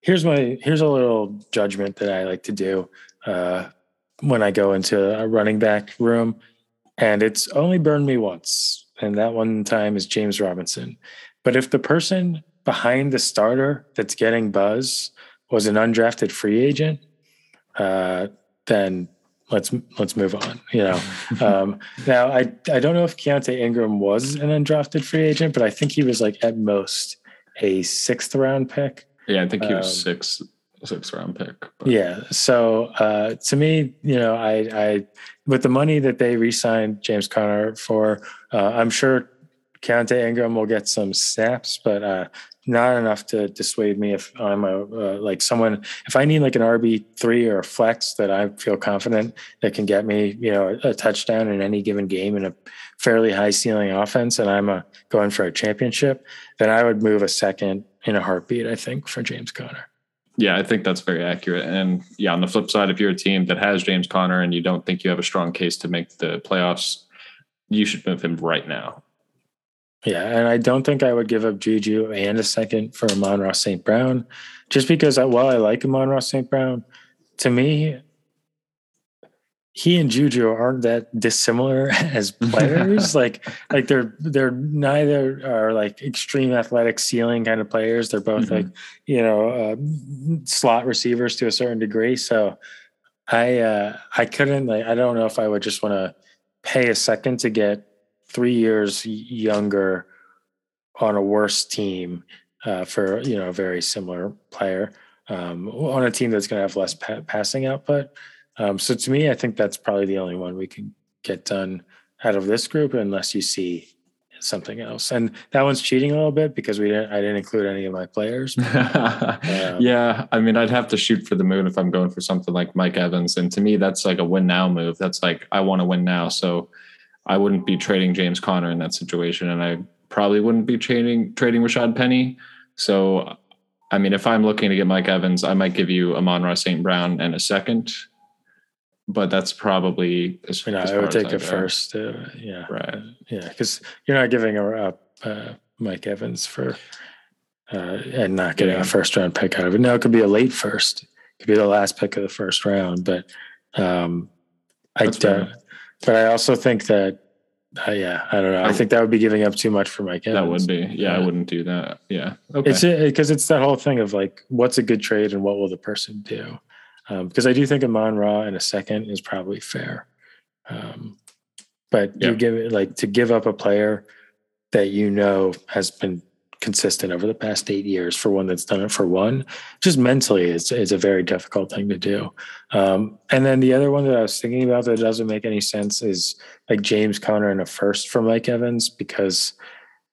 D: here's my, here's a little judgment that I like to do uh, when I go into a running back room. And it's only burned me once. And that one time is James Robinson but if the person behind the starter that's getting buzz was an undrafted free agent, uh, then let's let's move on. You know, um, now I I don't know if Keaontay Ingram was an undrafted free agent, but I think he was like at most a sixth round pick.
E: Yeah, I think he was um, six sixth round pick.
D: But. Yeah, so uh, to me, you know, I I with the money that they re-signed James Conner for, uh, I'm sure Keaontay Ingram will get some snaps, but uh, not enough to dissuade me if I'm a uh, like someone. If I need like an RB three or a flex that I feel confident that can get me, you know, a, a touchdown in any given game in a fairly high ceiling offense, and I'm a, going for a championship, then I would move a second in a heartbeat. I think for James Conner.
E: Yeah, I think that's very accurate. And yeah, on the flip side, if you're a team that has James Conner and you don't think you have a strong case to make the playoffs, you should move him right now.
D: Yeah, and I don't think I would give up Juju and a second for Amon-Ra St. Brown, just because I, while I like Amon-Ra St. Brown, to me, he and Juju aren't that dissimilar as players. like, like they're they're neither are like extreme athletic ceiling kind of players. They're both mm-hmm. like you know uh, slot receivers to a certain degree. So I uh, I couldn't like I don't know if I would just want to pay a second to get three years younger on a worse team uh, for you know a very similar player um, on a team that's going to have less pa- passing output. Um, so to me, I think that's probably the only one we can get done out of this group, unless you see something else. And that one's cheating a little bit because we didn't. I didn't include any of my players.
E: um, yeah, I mean, I'd have to shoot for the moon if I'm going for something like Mike Evans, and to me, that's like a win now move. That's like I want to win now, so I wouldn't be trading James Conner in that situation, and I probably wouldn't be trading trading Rashad Penny. So, I mean, if I'm looking to get Mike Evans, I might give you Amon-Ra St. Brown and a second, but that's probably
D: as, you know, as I would take a first. Uh, yeah, right. Yeah, because you're not giving up uh, Mike Evans for uh, and not getting yeah. a first round pick out of it. Now it could be a late first, it could be the last pick of the first round, but um, I don't. But I also think that, uh, yeah, I don't know. I think that would be giving up too much for Mike
E: Evans. That would be. Yeah, I wouldn't do that. Yeah.
D: Okay. It's because it, it's that whole thing of like, what's a good trade and what will the person do? Um, because I do think Amon Ra in a second is probably fair. Um, but yeah. you give it like to give up a player that you know has been consistent over the past eight years for one that's done it for one. Just mentally, it's it's a very difficult thing to do. Um, and then the other one that I was thinking about that doesn't make any sense is like James Conner in a first for Mike Evans because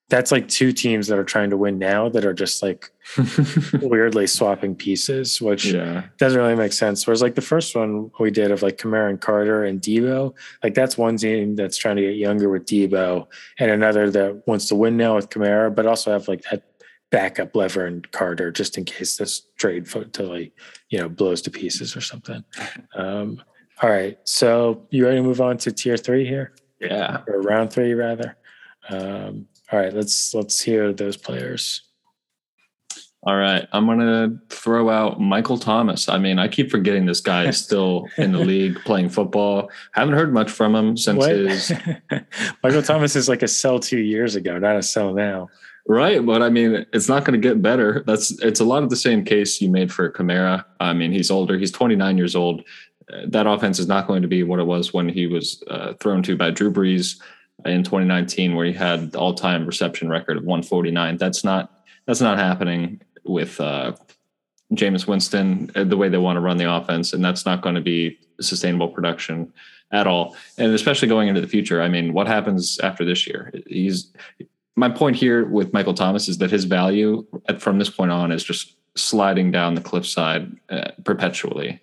D: that's like two teams that are trying to win now that are just like weirdly swapping pieces, which
E: yeah.
D: doesn't really make sense. Whereas like the first one we did of like Kamara and Carter and Deebo, like that's one team that's trying to get younger with Deebo, and another that wants to win now with Kamara, but also have like that backup lever and Carter just in case this trade foot to like you know blows to pieces or something. Um, all right, so you ready to move on to tier three here?
E: Yeah.
D: Or round three rather. Um, all right, let's let's hear those players.
E: All right, I'm gonna throw out Michael Thomas. I mean, I keep forgetting this guy is still in the league playing football. Haven't heard much from him since
D: What?
E: his
D: Michael Thomas is like a sell two years ago, not a sell now.
E: right, but I mean, it's not going to get better. That's it's a lot of the same case you made for Kamara. I mean, he's older. He's 29 years old. That offense is not going to be what it was when he was uh, thrown to by Drew Brees in 2019, where he had the all-time reception record of 149. That's not that's not happening with uh, Jameis Winston uh, the way they want to run the offense, and that's not going to be sustainable production at all. And especially going into the future, I mean, what happens after this year? He's my point here with Michael Thomas is that his value at, from this point on is just sliding down the cliffside uh, perpetually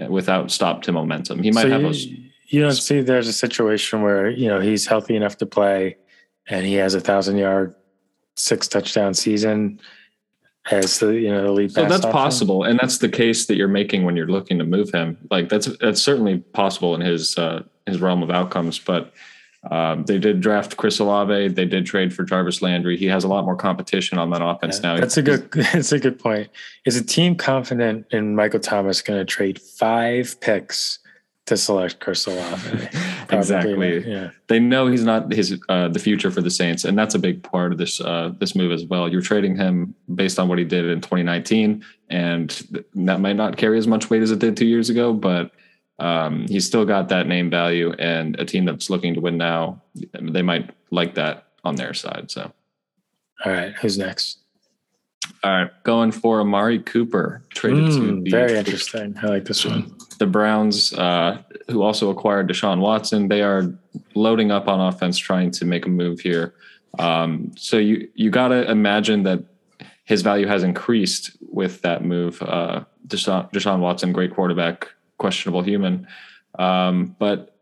E: uh, without stop to momentum. He might
D: So
E: have
D: you,
E: those.
D: You don't see there's a situation where you know he's healthy enough to play, and he has a thousand yard, six touchdown season as the you know the lead.
E: So that's
D: option?
E: possible, and that's the case that you're making when you're looking to move him. Like that's that's certainly possible in his uh, his realm of outcomes. But um, they did draft Chris Olave. They did trade for Jarvis Landry. He has a lot more competition on that offense now.
D: That's a good. That's a good point. Is a team confident in Michael Thomas going to trade five picks to select Olave?
E: Exactly.
D: Yeah.
E: They know he's not his uh, the future for the Saints, and that's a big part of this uh, this move as well. You're trading him based on what he did in 2019, and th- that might not carry as much weight as it did two years ago, but um, he's still got that name value, and a team that's looking to win now, they might like that on their side. So,
D: All right. Who's next?
E: All right, going for Amari Cooper, traded to
D: Mm,
E: the
D: very interesting. I like this one.
E: the Browns, uh, who also acquired Deshaun Watson, they are loading up on offense, trying to make a move here. Um, so you you got to imagine that his value has increased with that move. Uh, Deshaun, Deshaun Watson, great quarterback, questionable human, um, but.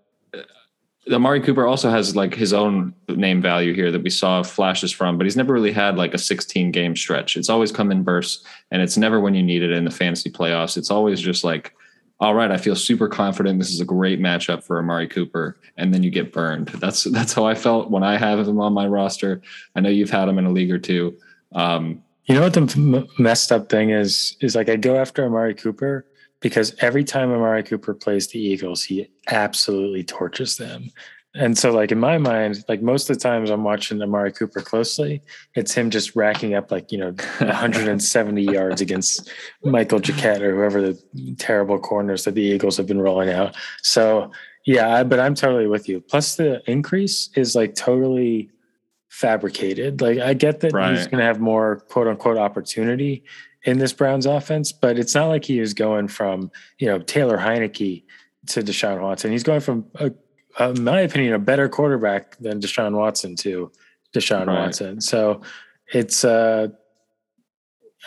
E: Amari Cooper also has like his own name value here that we saw flashes from, but he's never really had like a 16 game stretch. It's always come in bursts, and it's never when you need it in the fantasy playoffs. It's always just like all right, I feel super confident. This is a great matchup for Amari Cooper, and then you get burned. That's that's how I felt when I have him on my roster. I know you've had him in a league or two. Um,
D: You know what the m- messed up thing is? Is like I go after Amari Cooper because every time Amari Cooper plays the Eagles, he absolutely torches them. And so, like in my mind, like most of the times I'm watching Amari Cooper closely, it's him just racking up like you know 170 yards against Michael Jacquet or whoever the terrible corners that the Eagles have been rolling out. So yeah, I, but I'm totally with you. Plus, the increase is like totally fabricated. Like I get that he's going to have more quote unquote opportunity in this Browns offense, but it's not like he is going from you know Taylor Heinicke to Deshaun Watson. He's going from, a, in my opinion, a better quarterback than Deshaun Watson to Deshaun
E: Right.
D: Watson. So it's uh,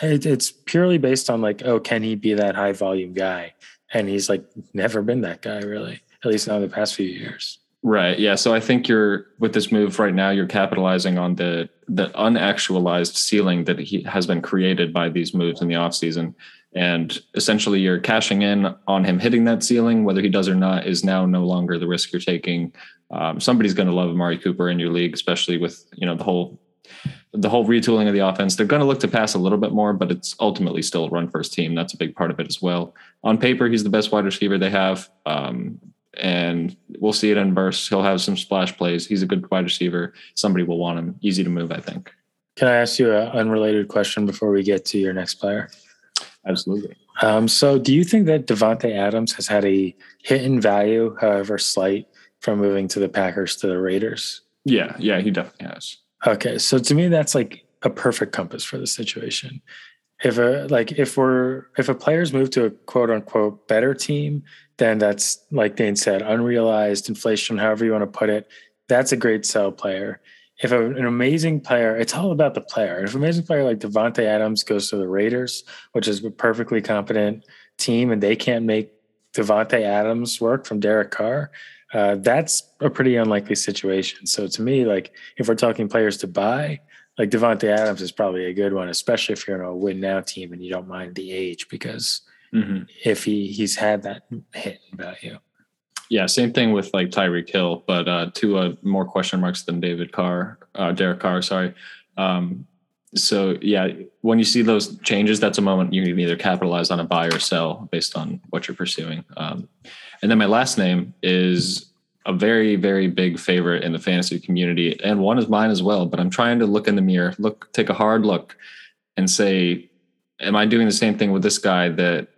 D: it, it's purely based on like, oh, can he be that high volume guy? And he's like never been that guy really, at least not in the past few years.
E: Right. Yeah. So I think you're with this move right now. You're capitalizing on the the unactualized ceiling that he has been created by these moves in the offseason. And essentially, you're cashing in on him hitting that ceiling. Whether he does or not is now no longer the risk you're taking. Um, somebody's going to love Amari Cooper in your league, especially with you know the whole the whole retooling of the offense. They're going to look to pass a little bit more, but it's ultimately still a run first team. That's a big part of it as well. On paper, he's the best wide receiver they have. Um, and we'll see it in bursts. He'll have some splash plays. He's a good wide receiver. Somebody will want him. Easy to move, I think.
D: Can I ask you an unrelated question before we get to your next player?
E: Absolutely.
D: Um, so, do you think that Davante Adams has had a hit in value, however slight, from moving to the Packers to the Raiders?
E: Yeah, yeah, he definitely has.
D: Okay, so to me, that's like a perfect compass for the situation. If a like if we're if a player's moved to a quote unquote better team, then that's like Dane said, unrealized inflation, however you want to put it. That's a great sell player. If a, an amazing player, it's all about the player. If an amazing player like Davante Adams goes to the Raiders, which is a perfectly competent team, and they can't make Davante Adams work from Derek Carr, uh, that's a pretty unlikely situation. So to me, like if we're talking players to buy, like Davante Adams is probably a good one, especially if you're in a win now team and you don't mind the age because mm-hmm. if he he's had that hit value.
E: Yeah, same thing with like Tyreek Hill, but uh, to a more question marks than David Carr, uh, Derek Carr. Sorry. Um, so yeah, when you see those changes, that's a moment you can either capitalize on a buy or sell based on what you're pursuing. Um, and then my last name is a very, very big favorite in the fantasy community, and one is mine as well. But I'm trying to look in the mirror, look, take a hard look, and say, am I doing the same thing with this guy that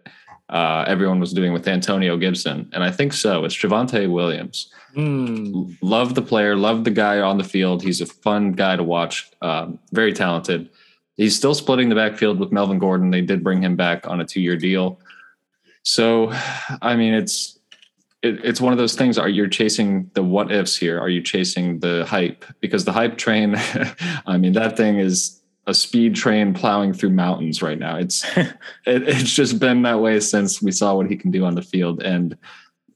E: uh, everyone was doing with Antonio Gibson? And I think so. It's Javonte Williams. Mm. Love the player, love the guy on the field. He's a fun guy to watch. Um, very talented. He's still splitting the backfield with Melvin Gordon. They did bring him back on a two-year deal. So, I mean, it's it, it's one of those things. Are you chasing the what ifs here? Are you chasing the hype? Because the hype train, I mean, that thing is a speed train plowing through mountains right now. It's it, it's just been that way since we saw what he can do on the field, and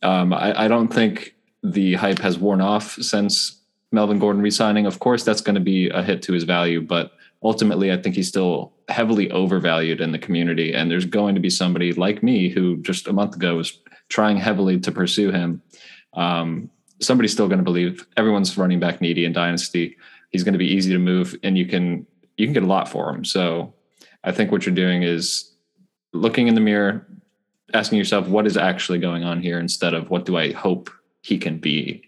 E: um, I, I, don't think the hype has worn off since Melvin Gordon resigning. Of course, that's going to be a hit to his value, but ultimately, I think he's still heavily overvalued in the community. And there's going to be somebody like me who just a month ago was trying heavily to pursue him. Um, somebody's still going to believe everyone's running back needy in dynasty. He's going to be easy to move, and you can you can get a lot for him. So I think what you're doing is looking in the mirror, asking yourself what is actually going on here instead of what do I hope he can be.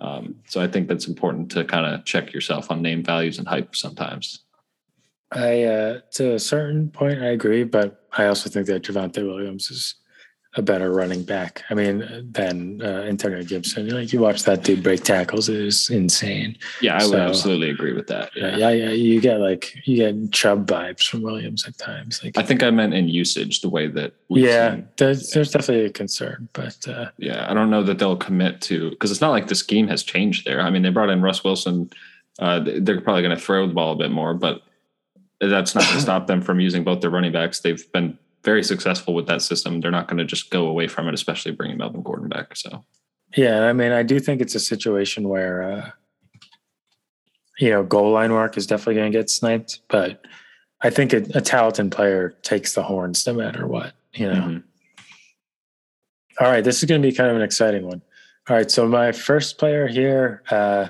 E: Um, so I think that's important to kind of check yourself on name values and hype sometimes.
D: I uh, to a certain point I agree, but I also think that Javonte Williams is a better running back. I mean, than uh, Antonio Gibson. Like you watch that dude break tackles, it is insane.
E: Yeah, I so, would absolutely agree with that.
D: Yeah. yeah, yeah, You get like you get Chubb vibes from Williams at times. Like
E: I think I meant in usage, the way that.
D: Yeah, there's, there's, definitely a concern, but uh,
E: yeah, I don't know that they'll commit to because it's not like the scheme has changed there. I mean, they brought in Russ Wilson. Uh, they're probably going to throw the ball a bit more, but that's not going to stop them from using both their running backs. They've been very successful with that system. They're not going to just go away from it, especially bringing Melvin Gordon back. So,
D: yeah, I mean, I do think it's a situation where, uh, you know, goal line work is definitely going to get sniped, but I think a, a, talented player takes the horns no matter what, you know. Mm-hmm. All right, this is going to be kind of an exciting one. All right, so my first player here uh,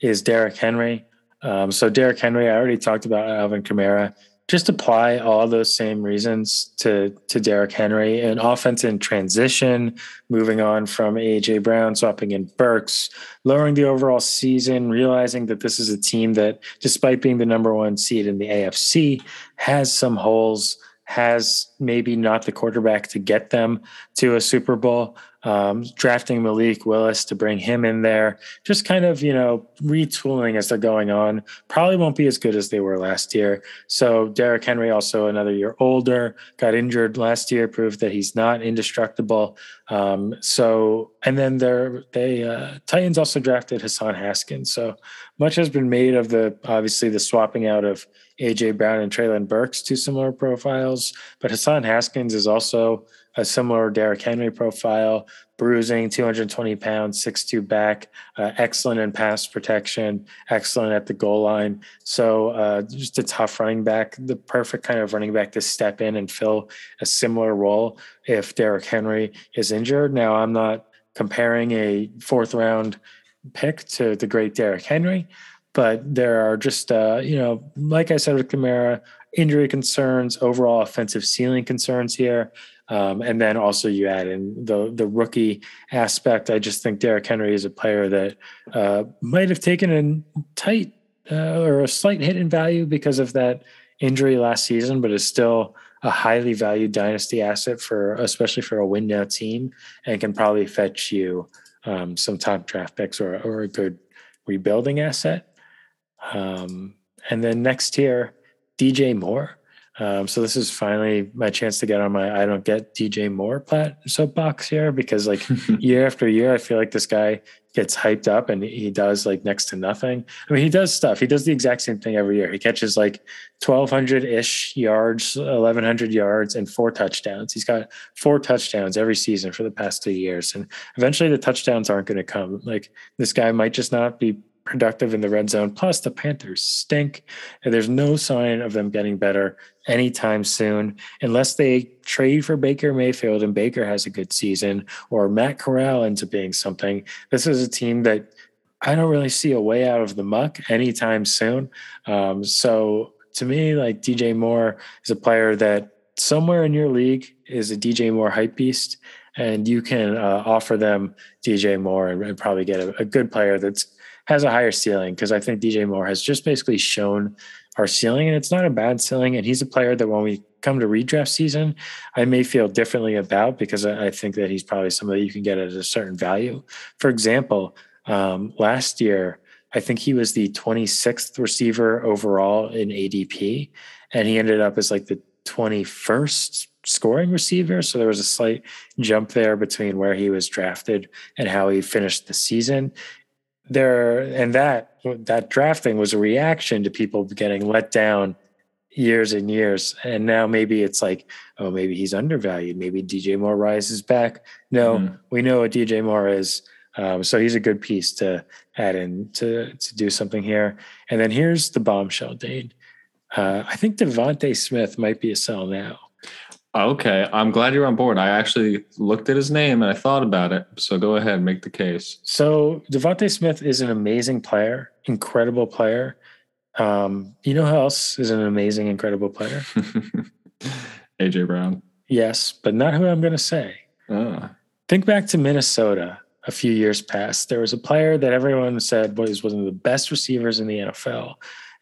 D: is Derrick Henry. Um, so Derrick Henry, I already talked about Alvin Kamara just apply all those same reasons to to Derrick Henry. And offense in transition, moving on from AJ Brown, swapping in Burks, lowering the overall season, realizing that this is a team that, despite being the number one seed in the AFC, has some holes, has maybe not the quarterback to get them to a Super Bowl, um, drafting Malik Willis to bring him in there, just kind of, you know, retooling as they're going on. Probably won't be as good as they were last year. So Derrick Henry, also another year older, got injured last year, proved that he's not indestructible. Um, so, and then they're, they, uh, Titans also drafted Hassan Haskins. So much has been made of the, obviously, the swapping out of AJ Brown and Treylon Burks, two similar profiles. But Hassan Haskins is also a similar Derrick Henry profile, bruising, 220 pounds, 6'2 back, uh, excellent in pass protection, excellent at the goal line. So uh, just a tough running back, the perfect kind of running back to step in and fill a similar role if Derrick Henry is injured. Now, I'm not comparing a fourth round pick to the great Derrick Henry, but there are just, uh, you know, like I said with Kamara, injury concerns, overall offensive ceiling concerns here. Um, and then also you add in the the rookie aspect. I just think Derrick Henry is a player that uh, might have taken a tight uh, or a slight hit in value because of that injury last season, but is still a highly valued dynasty asset for especially for a win now team and can probably fetch you um, some top draft picks or, or a good rebuilding asset. Um, and then next year, DJ Moore. Um, so this is finally my chance to get on my I don't get DJ Moore plat soapbox here because like year after year, I feel like this guy gets hyped up and he does like next to nothing. I mean, he does stuff. He does the exact same thing every year. He catches like 1200 ish yards, 1100 yards and four touchdowns. He's got four touchdowns every season for the past two years. And eventually the touchdowns aren't going to come. Like this guy might just not be productive in the red zone. Plus, the Panthers stink, and there's no sign of them getting better anytime soon, unless they trade for Baker Mayfield and Baker has a good season, or Matt Corral ends up being something. This is a team that I don't really see a way out of the muck anytime soon. Um, so to me, like DJ Moore is a player that somewhere in your league is a DJ Moore hype beast. And you can uh, offer them DJ Moore and, and probably get a, a good player that's has a higher ceiling because I think DJ Moore has just basically shown our ceiling, and it's not a bad ceiling. And he's a player that when we come to redraft season, I may feel differently about because I, think that he's probably somebody you can get at a certain value. For example, um, last year, I think he was the 26th receiver overall in ADP, and he ended up as like the 21st scoring receiver. So there was a slight jump there between where he was drafted and how he finished the season there and that that drafting was a reaction to people getting let down years and years. And now maybe it's like oh maybe he's undervalued. Maybe dj moore rises back. No mm-hmm. we know what dj moore is. Um, so he's a good piece to add in to to do something here. And then here's the bombshell dane. Uh, i think devonta smith might be a sell now
E: Okay, I'm glad you're on board. I actually looked at his name and I thought about it. So go ahead, make the case.
D: So DeVonta Smith is an amazing player, incredible player. Um, you know who else is an amazing, incredible player?
E: AJ Brown.
D: Yes, but not who I'm going to say. Ah. Think back to Minnesota a few years past. There was a player that everyone said was one of the best receivers in the NFL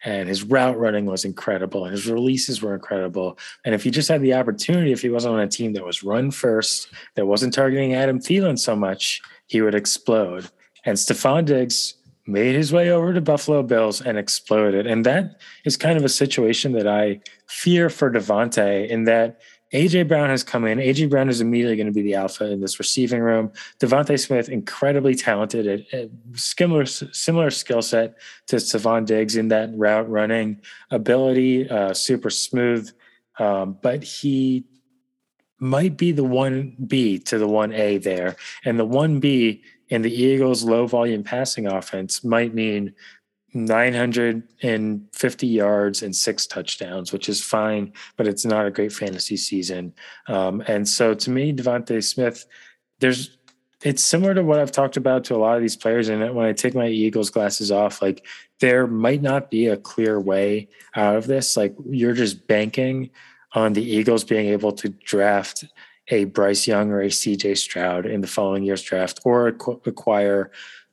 D: and his route running was incredible and his releases were incredible. And if he just had the opportunity, if he wasn't on a team that was run first, that wasn't targeting Adam Thielen so much, he would explode. And Stefon Diggs made his way over to Buffalo Bills and exploded. And that is kind of a situation that I fear for DeVonta in that AJ Brown has come in. AJ Brown is immediately going to be the alpha in this receiving room. DeVonta Smith, incredibly talented, similar similar skill set to Stefon Diggs in that route running ability, uh, super smooth. Um, but he might be the one B to the one A there, and the one B in the Eagles' low volume passing offense might mean 950 yards and six touchdowns, which is fine, but it's not a great fantasy season. Um, and so to me, DeVonta Smith, there's it's similar to what I've talked about to a lot of these players. And when I take my Eagles glasses off, like there might not be a clear way out of this. Like you're just banking on the Eagles being able to draft a Bryce Young or a CJ Stroud in the following year's draft or acquire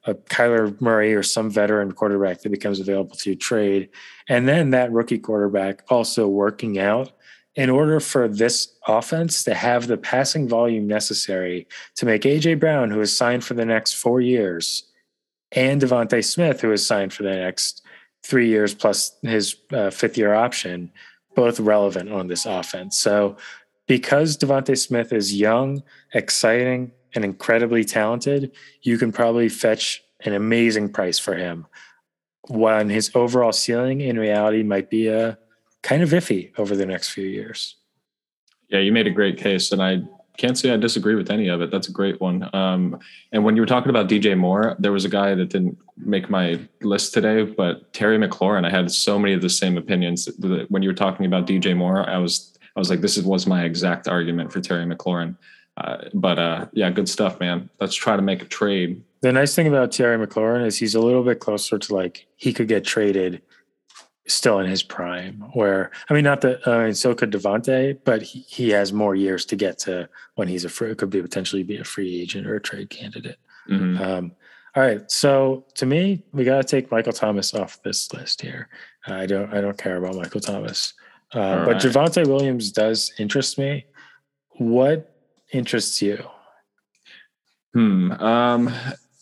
D: a Kyler Murray or some veteran quarterback that becomes available to trade. And then that rookie quarterback also working out in order for this offense to have the passing volume necessary to make AJ Brown, who is signed for the next four years, and DeVonta Smith, who is signed for the next three years plus his uh, fifth year option, both relevant on this offense. So because DeVonta Smith is young, exciting, and incredibly talented, you can probably fetch an amazing price for him. When his overall ceiling in reality might be a uh, kind of iffy over the next few years.
E: Yeah, you made a great case, and I can't say I disagree with any of it. That's a great one. Um, and when you were talking about DJ Moore, there was a guy that didn't make my list today, but Terry McLaurin. I had so many of the same opinions. When you were talking about DJ Moore, I was I was like, this was my exact argument for Terry McLaurin. Uh, but uh, yeah, good stuff, man. Let's try to make a trade.
D: The nice thing about Terry McLaurin is he's a little bit closer to like he could get traded still in his prime. Where I mean, not that I mean, so could DeVonta, but he, he has more years to get to when he's a free. Could be potentially be a free agent or a trade candidate. Mm-hmm. Um, all right, so to me, we got to take Michael Thomas off this list here. Uh, I don't, I don't care about Michael Thomas, uh, but right. Javonte Williams does interest me. What interests you?
E: Hmm. Um,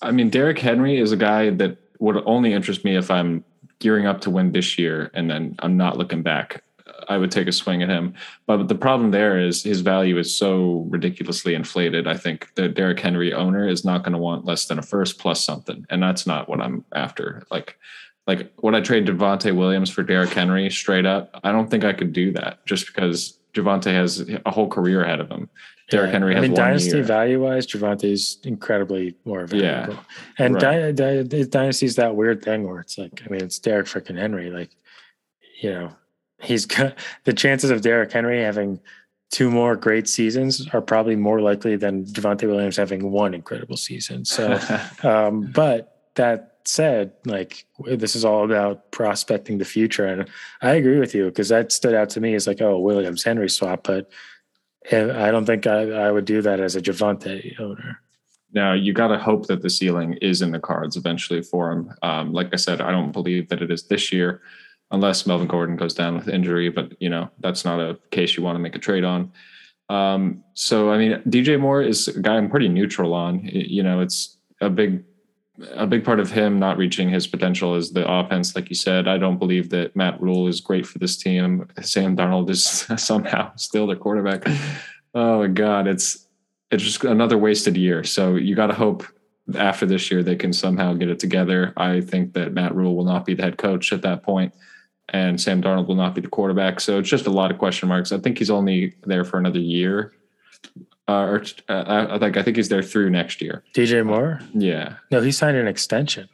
E: I mean, Derrick Henry is a guy that would only interest me if I'm gearing up to win this year, and then I'm not looking back. I would take a swing at him. But the problem there is his value is so ridiculously inflated. I think the Derrick Henry owner is not going to want less than a first plus something, and that's not what I'm after. Like, like would I trade Javonte Williams for Derrick Henry straight up? I don't think I could do that just because Javonte has a whole career ahead of him. Derrick
D: Yeah.
E: Henry has
D: I mean, dynasty
E: year.
D: value wise, Javonte is incredibly more valuable. Yeah, and
E: right.
D: dy- dy- dynasty's that weird thing where it's like, I mean, it's Derrick freaking Henry. Like, you know, he's got the chances of Derrick Henry having two more great seasons are probably more likely than Javonte Williams having one incredible season. So, um, but that said, like this is all about prospecting the future, and I agree with you because that stood out to me as like, oh, Williams Henry swap, but eh, I don't think I, I would do that as a Javonte owner.
E: Now you got to hope that the ceiling is in the cards eventually for him. Um, like I said, I don't believe that it is this year, unless Melvin Gordon goes down with injury. But you know that's not a case you want to make a trade on. Um, so I mean, DJ Moore is a guy I'm pretty neutral on. You know, it's a big a big part of him not reaching his potential is the offense. Like you said, I don't believe that Matt Rhule is great for this team. Sam Darnold is somehow still their quarterback. Oh my God, it's it's just another wasted year. So you got to hope after this year they can somehow get it together. I think that Matt Rhule will not be the head coach at that point, and Sam Darnold will not be the quarterback. So it's just a lot of question marks. I think he's only there for another year. Uh, or uh, I think I think he's there through next year.
D: DJ Moore?
E: Yeah,
D: No, he signed an extension.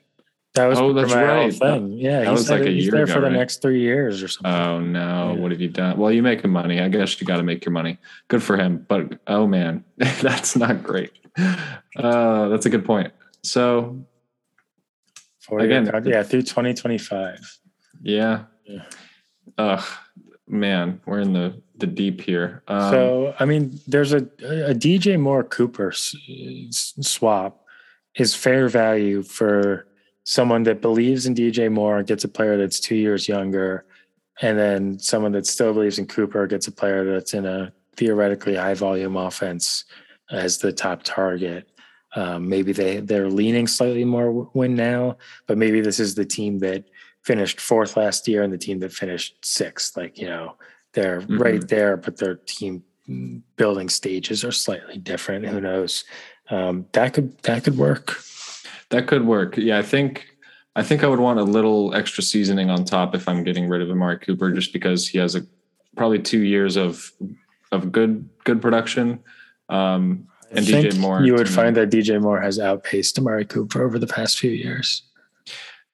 D: That was
E: Oh, that's right.
D: thing. Yeah,
E: that was like a
D: he's
E: year
D: there
E: ago,
D: for the
E: right?
D: next three years or something.
E: Oh no!
D: Yeah.
E: What have you done? Well, you're making money. I guess you got to make your money. Good for him. But oh man, that's not great. Uh, that's a good point. So again,
D: yeah, through 2025.
E: yeah,
D: Yeah.
E: ugh, man, we're in the the deep here. Um,
D: so, I mean, there's a, a DJ Moore Cooper s- swap is fair value for someone that believes in DJ Moore, gets a player that's two years younger, and then someone that still believes in Cooper gets a player that's in a theoretically high volume offense as the top target. Um, maybe they they're leaning slightly more win now, but maybe this is the team that finished fourth last year and the team that finished sixth. Like you know, they're
E: Mhm.
D: right there, but their team building stages are slightly different. Who knows? Um, that could that could work.
E: that could work. Yeah, I think I think I would want a little extra seasoning on top if I'm getting rid of Amari Cooper, just because he has a probably two years of of good good production. Um, and DJ Moore,
D: you would find that DJ Moore has outpaced Amari Cooper over the past few years.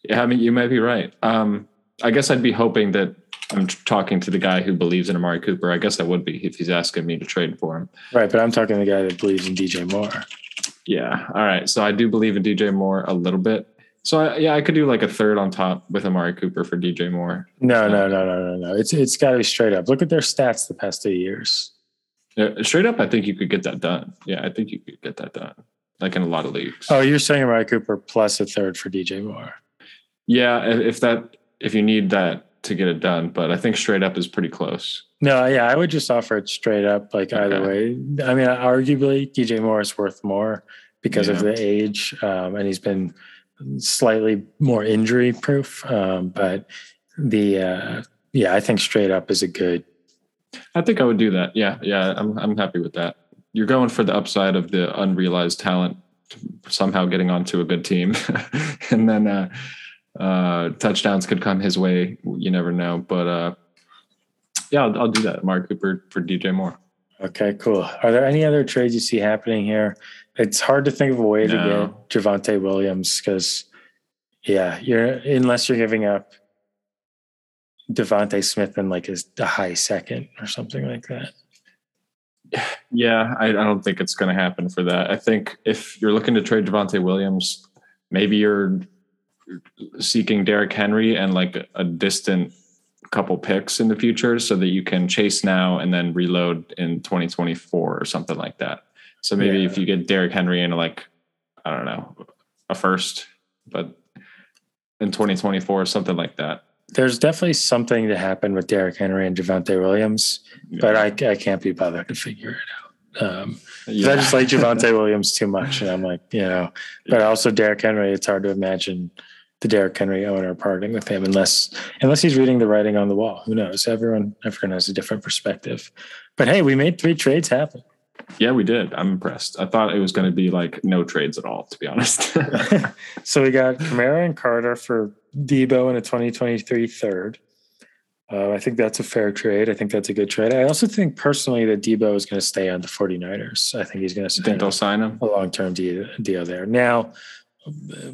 E: Yeah, I mean, you might be right. Um, I guess I'd be hoping that I'm talking to the guy who believes in Amari Cooper. I guess I would be if he's asking me to trade for him.
D: Right, but I'm talking to the guy that believes in DJ Moore.
E: Yeah. All right. So I do believe in DJ Moore a little bit. So I, yeah, I could do like a third on top with Amari Cooper for DJ Moore.
D: No, no, no, no, no, no. It's it's got to be straight up. Look at their stats the past two years.
E: Yeah, straight up, I think you could get that done. Yeah, I think you could get that done, like in a lot of leagues.
D: Oh, you're saying Amari Cooper plus a third for DJ Moore.
E: Yeah, if if that if you need that to get it done, but I think straight up is pretty close.
D: No, yeah, I would just offer it straight up. Like either way, I mean, arguably DJ Moore is worth more because of the age, um, and he's been slightly more injury proof. Um, but the uh, yeah, I think straight up is a good.
E: I think I would do that. Yeah, yeah, I'm I'm happy with that. You're going for the upside of the unrealized talent somehow getting onto a good team, and then uh, uh, touchdowns could come his way. You never know, but uh, yeah, I'll, I'll do that. Mark Cooper for DJ Moore.
D: Okay, cool. Are there any other trades you see happening here? It's hard to think of a way to
E: No.
D: get Javonte Williams because, yeah, you're unless you're giving up DeVonta Smith in like his a high second or something like that.
E: Yeah, I, I don't think it's going to happen for that. I think if you're looking to trade Javonte Williams, maybe you're seeking Derrick Henry and like a, distant couple picks in the future so that you can chase now and then reload in 2024 or something like that. So maybe
D: Yeah.
E: if you get Derrick Henry in like, I don't know, a first, but in 2024, or something like that.
D: There's definitely something to happen with Derrick Henry and Javonte Williams, but I, I can't be bothered to figure it out. Um, 'cause I just like Javonte Williams too much, and I'm like, you know, but also Derrick Henry. It's hard to imagine the Derrick Henry owner parting with him, unless unless he's reading the writing on the wall. Who knows? Everyone everyone has a different perspective. But hey, we made three trades happen.
E: Yeah, we did. I'm impressed. I thought it was going to be like no trades at all, to be honest.
D: so we got Kamara and Carter for Deebo in a 2023 third. Uh, I think that's a fair trade. I think that's a good trade. I also think personally that Deebo is going to stay on the 49ers. I think he's going to
E: think they'll sign him
D: a long term deal, deal there. Now,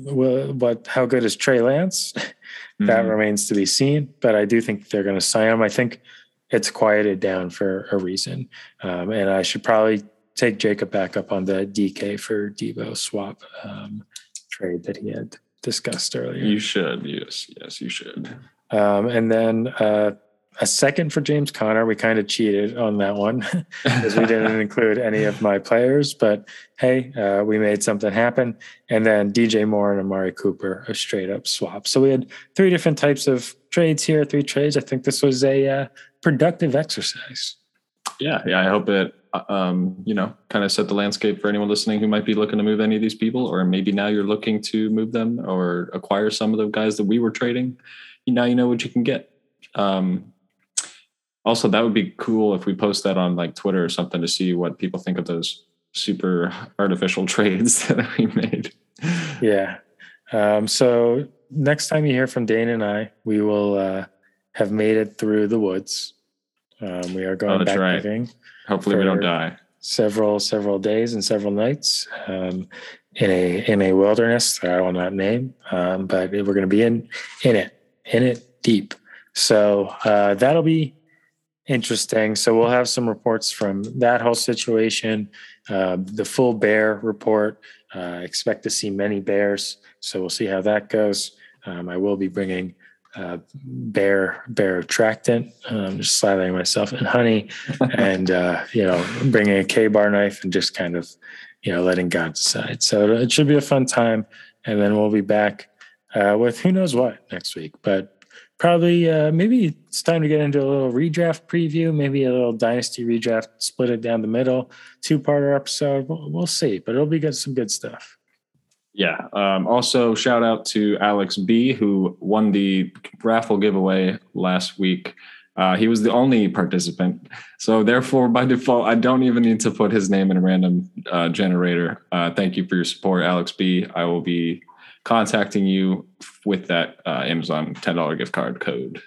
D: what? How good is Trey Lance? Mm-hmm. that remains to be seen. But I do think they're going to sign him. I think it's quieted down for a reason, um, and I should probably take Jacob back up on the DK for Deebo swap um, trade that he had discussed earlier.
E: You should, yes, yes, you should.
D: Um, and then uh, a second for James Conner. We kind of cheated on that one because we didn't include any of my players. But hey, uh, we made something happen. And then DJ Moore and Amari Cooper, a straight up swap. So we had three different types of trades here, three trades. I think this was a uh, productive exercise.
E: Yeah, yeah. I hope it, uh, um, you know, kind of set the landscape for anyone listening who might be looking to move any of these people, or maybe now you're looking to move them or acquire some of the guys that we were trading. Now you know what you can get. Um, also that would be cool if we post that on like twitter or something to see what people think of those super artificial trades that we made.
D: Yeah. Um, so next time you hear from dane and i we will uh, have made it through the woods. Um, we are going oh, back right.
E: hopefully we don't die.
D: several several days and several nights um, in a in a wilderness that i will not name um, but we're going to be in in it in it deep. So uh, that'll be interesting. So we'll have some reports from that whole situation. Uh, the full bear report. Uh, expect to see many bears. So we'll see how that goes. Um, I will be bringing uh, bear bear attractant, um, just slathering myself in honey, and uh, you know, bringing a Ka-Bar knife and just kind of, you know, letting God decide. So it should be a fun time, and then we'll be back uh, with who knows what next week. But probably uh, maybe it's time to get into a little redraft preview, maybe a little dynasty redraft, split it down the middle, two parter episode. We'll, we'll, see, but it'll be good, some good stuff.
E: Yeah. Um, also, shout out to Alex B, who won the raffle giveaway last week. Uh, he was the only participant. So, therefore, by default, I don't even need to put his name in a random uh, generator. Uh, thank you for your support, Alex B. I will be contacting you with that uh, Amazon $10 gift card code.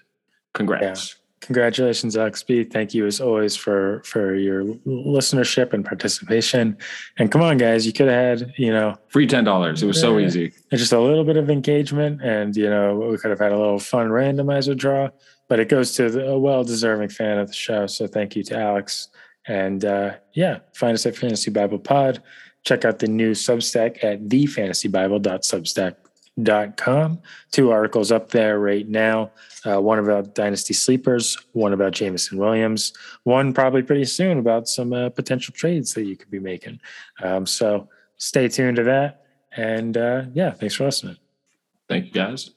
E: Congrats. Yeah.
D: Congratulations, XB. Thank you as always for for your listenership and participation. And come on, guys, you could have had, you know,
E: free ten dollars. It was so easy.
D: Just a little bit of engagement, and you know, we could have had a little fun randomizer draw. But it goes to the, a well-deserving fan of the show. So thank you to Alex. And uh, yeah, find us at Fantasy Bible Pod. Check out the new Substack at thefantasybible.substack.com. Two articles up there right now. Uh, one about Dynasty Sleepers, one about Jameson Williams, one probably pretty soon about some uh, potential trades that you could be making. Um, so stay tuned to that. And uh, yeah, thanks for listening.
E: Thank you, guys.